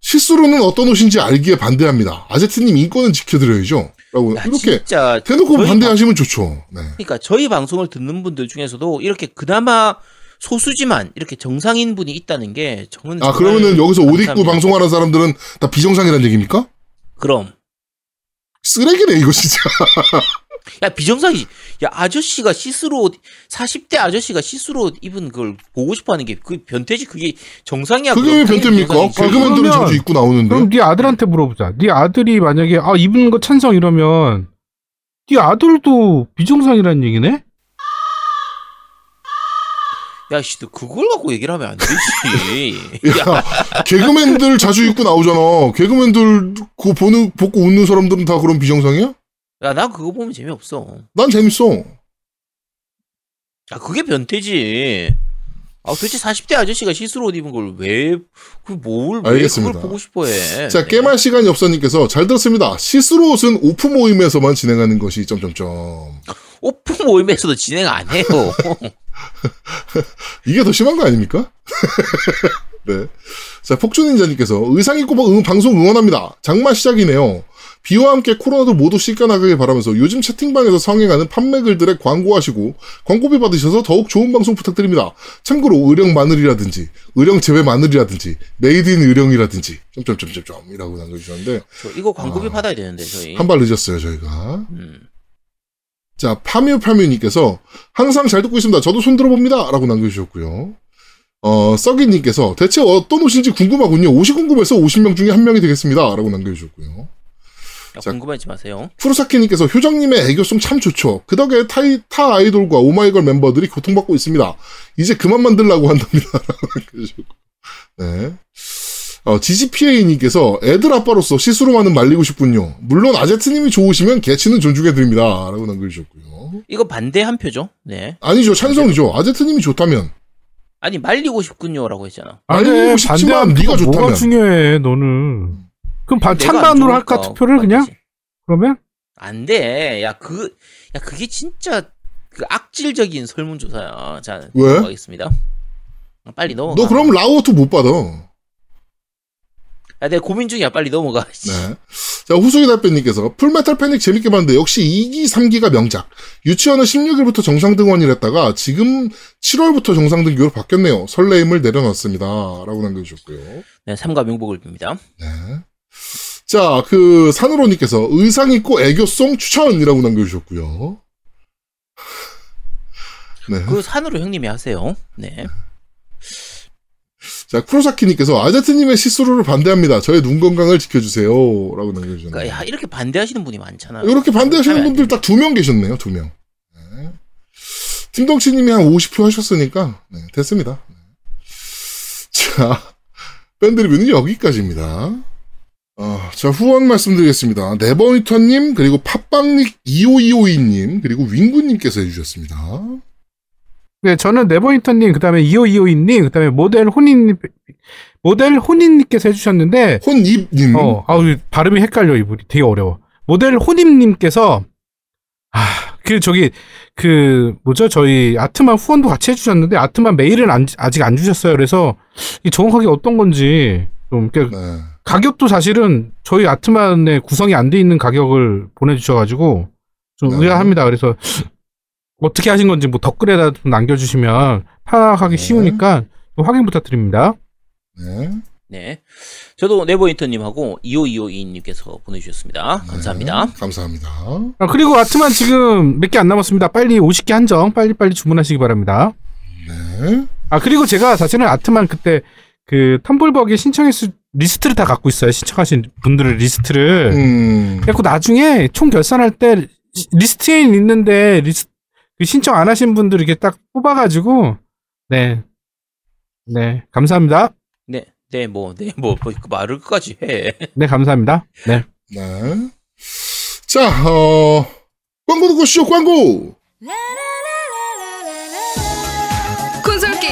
실수로는 어떤 옷인지 알기에 반대합니다. 아제트님 인권은 지켜드려야죠. 라고 야, 이렇게 진짜 대놓고 반대하시면 좋죠. 네. 그러니까 저희 방송을 듣는 분들 중에서도 이렇게 그나마 소수지만 이렇게 정상인 분이 있다는 게 저는 아, 그러면은 여기서 옷 입고. 방송하는 사람들은 다 비정상이라는 얘기입니까? 그럼 쓰레기네, 이거 진짜. 야 비정상이 야 아저씨가 시스루 옷 40대 아저씨가 시스루 옷 입은 걸 보고 싶어하는 게 그 변태지 그게 정상이야 그게 왜 변태입니까? 개그맨들은 그러면- 자주 입고 나오는데. 그럼 네 아들한테 물어보자. 네 아들이 만약에 아 입은 거 찬성 이러면 네 아들도 비정상이라는 얘기네? 야, 씨, 너 그걸 갖고 얘기를 하면 안 되지. (laughs) 야, 개그맨들 자주 입고 나오잖아. 개그맨들 그거 보는 벗고 웃는 사람들은 다 그런 비정상이야? 야, 나 그거 보면 재미없어. 난 재밌어. 야, 그게 변태지. 아, 도대체 40대 아저씨가 시스루 옷 입은 걸 왜, 그 뭘, 왜 알겠습니다. 그걸 보고 싶어 해. 자, 겜할 시간이 없어님께서 잘 들었습니다. 시스루 옷은 오프 모임에서만 진행하는 것이 점점점. (laughs) 오픈 모임에서도 진행 안 해요. (laughs) 이게 더 심한 거 아닙니까? (laughs) 네. 자, 폭주닌자님께서 의상 입고 방- 응- 방송 응원합니다. 장마 시작이네요. 비와 함께 코로나도 모두 씻겨나가길 바라면서 요즘 채팅방에서 성행하는 판매 글들에 광고하시고 광고비 받으셔서 더욱 좋은 방송 부탁드립니다. 참고로 의령 마늘이라든지 의령 재배 마늘이라든지 made in 의령이라든지 점점점점점이라고 남겨주셨는데 저 이거 광고비 아. 받아야 되는데, 저희. 한 발 늦었어요 저희가. 음. 자, 파뮤파뮤님께서 항상 잘 듣고 있습니다. 저도 손 들어봅니다. 라고 남겨주셨고요. 어, 썩이님께서 대체 어떤 옷인지 궁금하군요. 옷이 궁금해서 50명 중에 한 명이 되겠습니다. 라고 남겨주셨고요. 야, 자. 궁금하지 마세요. 푸르사키님께서 효정님의 애교송 참 좋죠. 그 덕에 타이, 타 아이돌과 오마이걸 멤버들이 고통받고 있습니다. 이제 그만 만들라고 한답니다. (laughs) 네. 어, 지지피에이님께서 애들 아빠로서 시스루만은 말리고 싶군요. 물론 아제트님이 좋으시면 개치는 존중해드립니다. 라고 남겨주셨고요. 이거 반대 한 표죠. 네. 아니죠. 찬성이죠. 아제트님이 좋다면. 아니 말리고 싶군요라고 했잖아. 아니, 쉽지만 반대하는 네가 투표가 뭐가 좋다면. 중요해, 너는. 그럼 찬반으로 할까, 좋으니까 투표를 그냥? 맞지. 그러면? 안 돼. 야, 그, 야, 그게 진짜 그 악질적인 설문조사야. 자, 왜? 넘어가겠습니다. 빨리 넘어가. 너 그럼 라우어트 못 받아. 야, 내가 고민 중이야. 빨리 넘어가. 네. 자, 후속의 달변님께서 풀메탈 패닉 재밌게 봤는데 역시 2기, 3기가 명작. 유치원은 16일부터 정상 등원이랬다가 지금 7월부터 정상 등교로 바뀌었네요. 설레임을 내려놨습니다. 라고 남겨주셨고요. 네, 삼가 명복을 빕니다. 네. 자, 그 산으로님께서 의상 입고 애교송 추천이라고 남겨주셨고요. 네. 그 산으로 형님이 하세요. 네. 자, 쿠로사키님께서 아제트님의 시스루를 반대합니다. 저의 눈 건강을 지켜주세요. 라고 남겨주셨네요. 그러니까 야, 이렇게 반대하시는 분이 많잖아요. 이렇게 반대하시는 분들 딱 두 명 계셨네요, 두 명. 네. 팀덩치님이 한 50표 하셨으니까, 네, 됐습니다. 네. 자, 밴드 리뷰는 여기까지입니다. 어, 자, 후원 말씀드리겠습니다. 네버니터님, 그리고 팟빵닉 2525님, 그리고 윙구님께서 해주셨습니다. 네, 저는 네버인턴님, 그 다음에 2525님, 그 다음에 모델 혼인, 모델 혼인님께서 해주셨는데, 혼입님, 어, 아우, 발음이 헷갈려, 이분이. 되게 어려워. 모델 혼임님께서, 아, 그, 저기, 그, 뭐죠? 저희 아트만 후원도 같이 해주셨는데, 아트만 메일은 안- 아직 안 주셨어요. 그래서, 이 정확하게 어떤 건지, 좀, 이렇게 네. 가격도 사실은 저희 아트만의 구성이 안 돼 있는 가격을 보내주셔가지고, 좀 네. 의아합니다. 그래서, 어떻게 하신 건지 뭐 댓글에다 좀 남겨주시면 파악하기 네. 쉬우니까 좀 확인 부탁드립니다. 네. 네. 저도 네버인터님하고 25252님께서 보내주셨습니다. 감사합니다. 네, 감사합니다. 아, 그리고 아트만 지금 몇 개 안 남았습니다. 빨리 50개 한정 빨리빨리 주문하시기 바랍니다. 네. 아 그리고 제가 사실은 아트만 그때 그 텀블벅에 신청했을 리스트를 다 갖고 있어요. 신청하신 분들의 리스트를. 음, 그래서 나중에 총 결산할 때 리- 리스트에 있는데 리스 그 신청 안 하신 분들 이렇게 딱 뽑아가지고 네. 네, 감사합니다. 네. 네, 뭐, 네, 뭐, 뭐, 그 말을 끝까지 해. 네, 감사합니다. 네. 네. 자, 어, 광고 듣고 쇼 광고!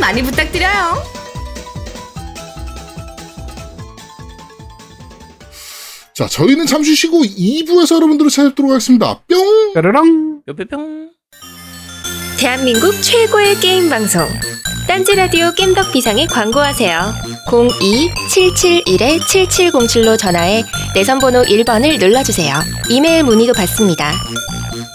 많이 부탁드려요. 자, 저희는 잠시 쉬고 2부에서 여러분들을 찾아뵙도록 하겠습니다. 뿅! 따라랑. 뿅뿅뿅. 대한민국 최고의 게임 방송 딴지 라디오 겜덕 비상에 광고하세요. 02-771-7707로 전화해 내선 번호 1번을 눌러주세요. 이메일 문의도 받습니다.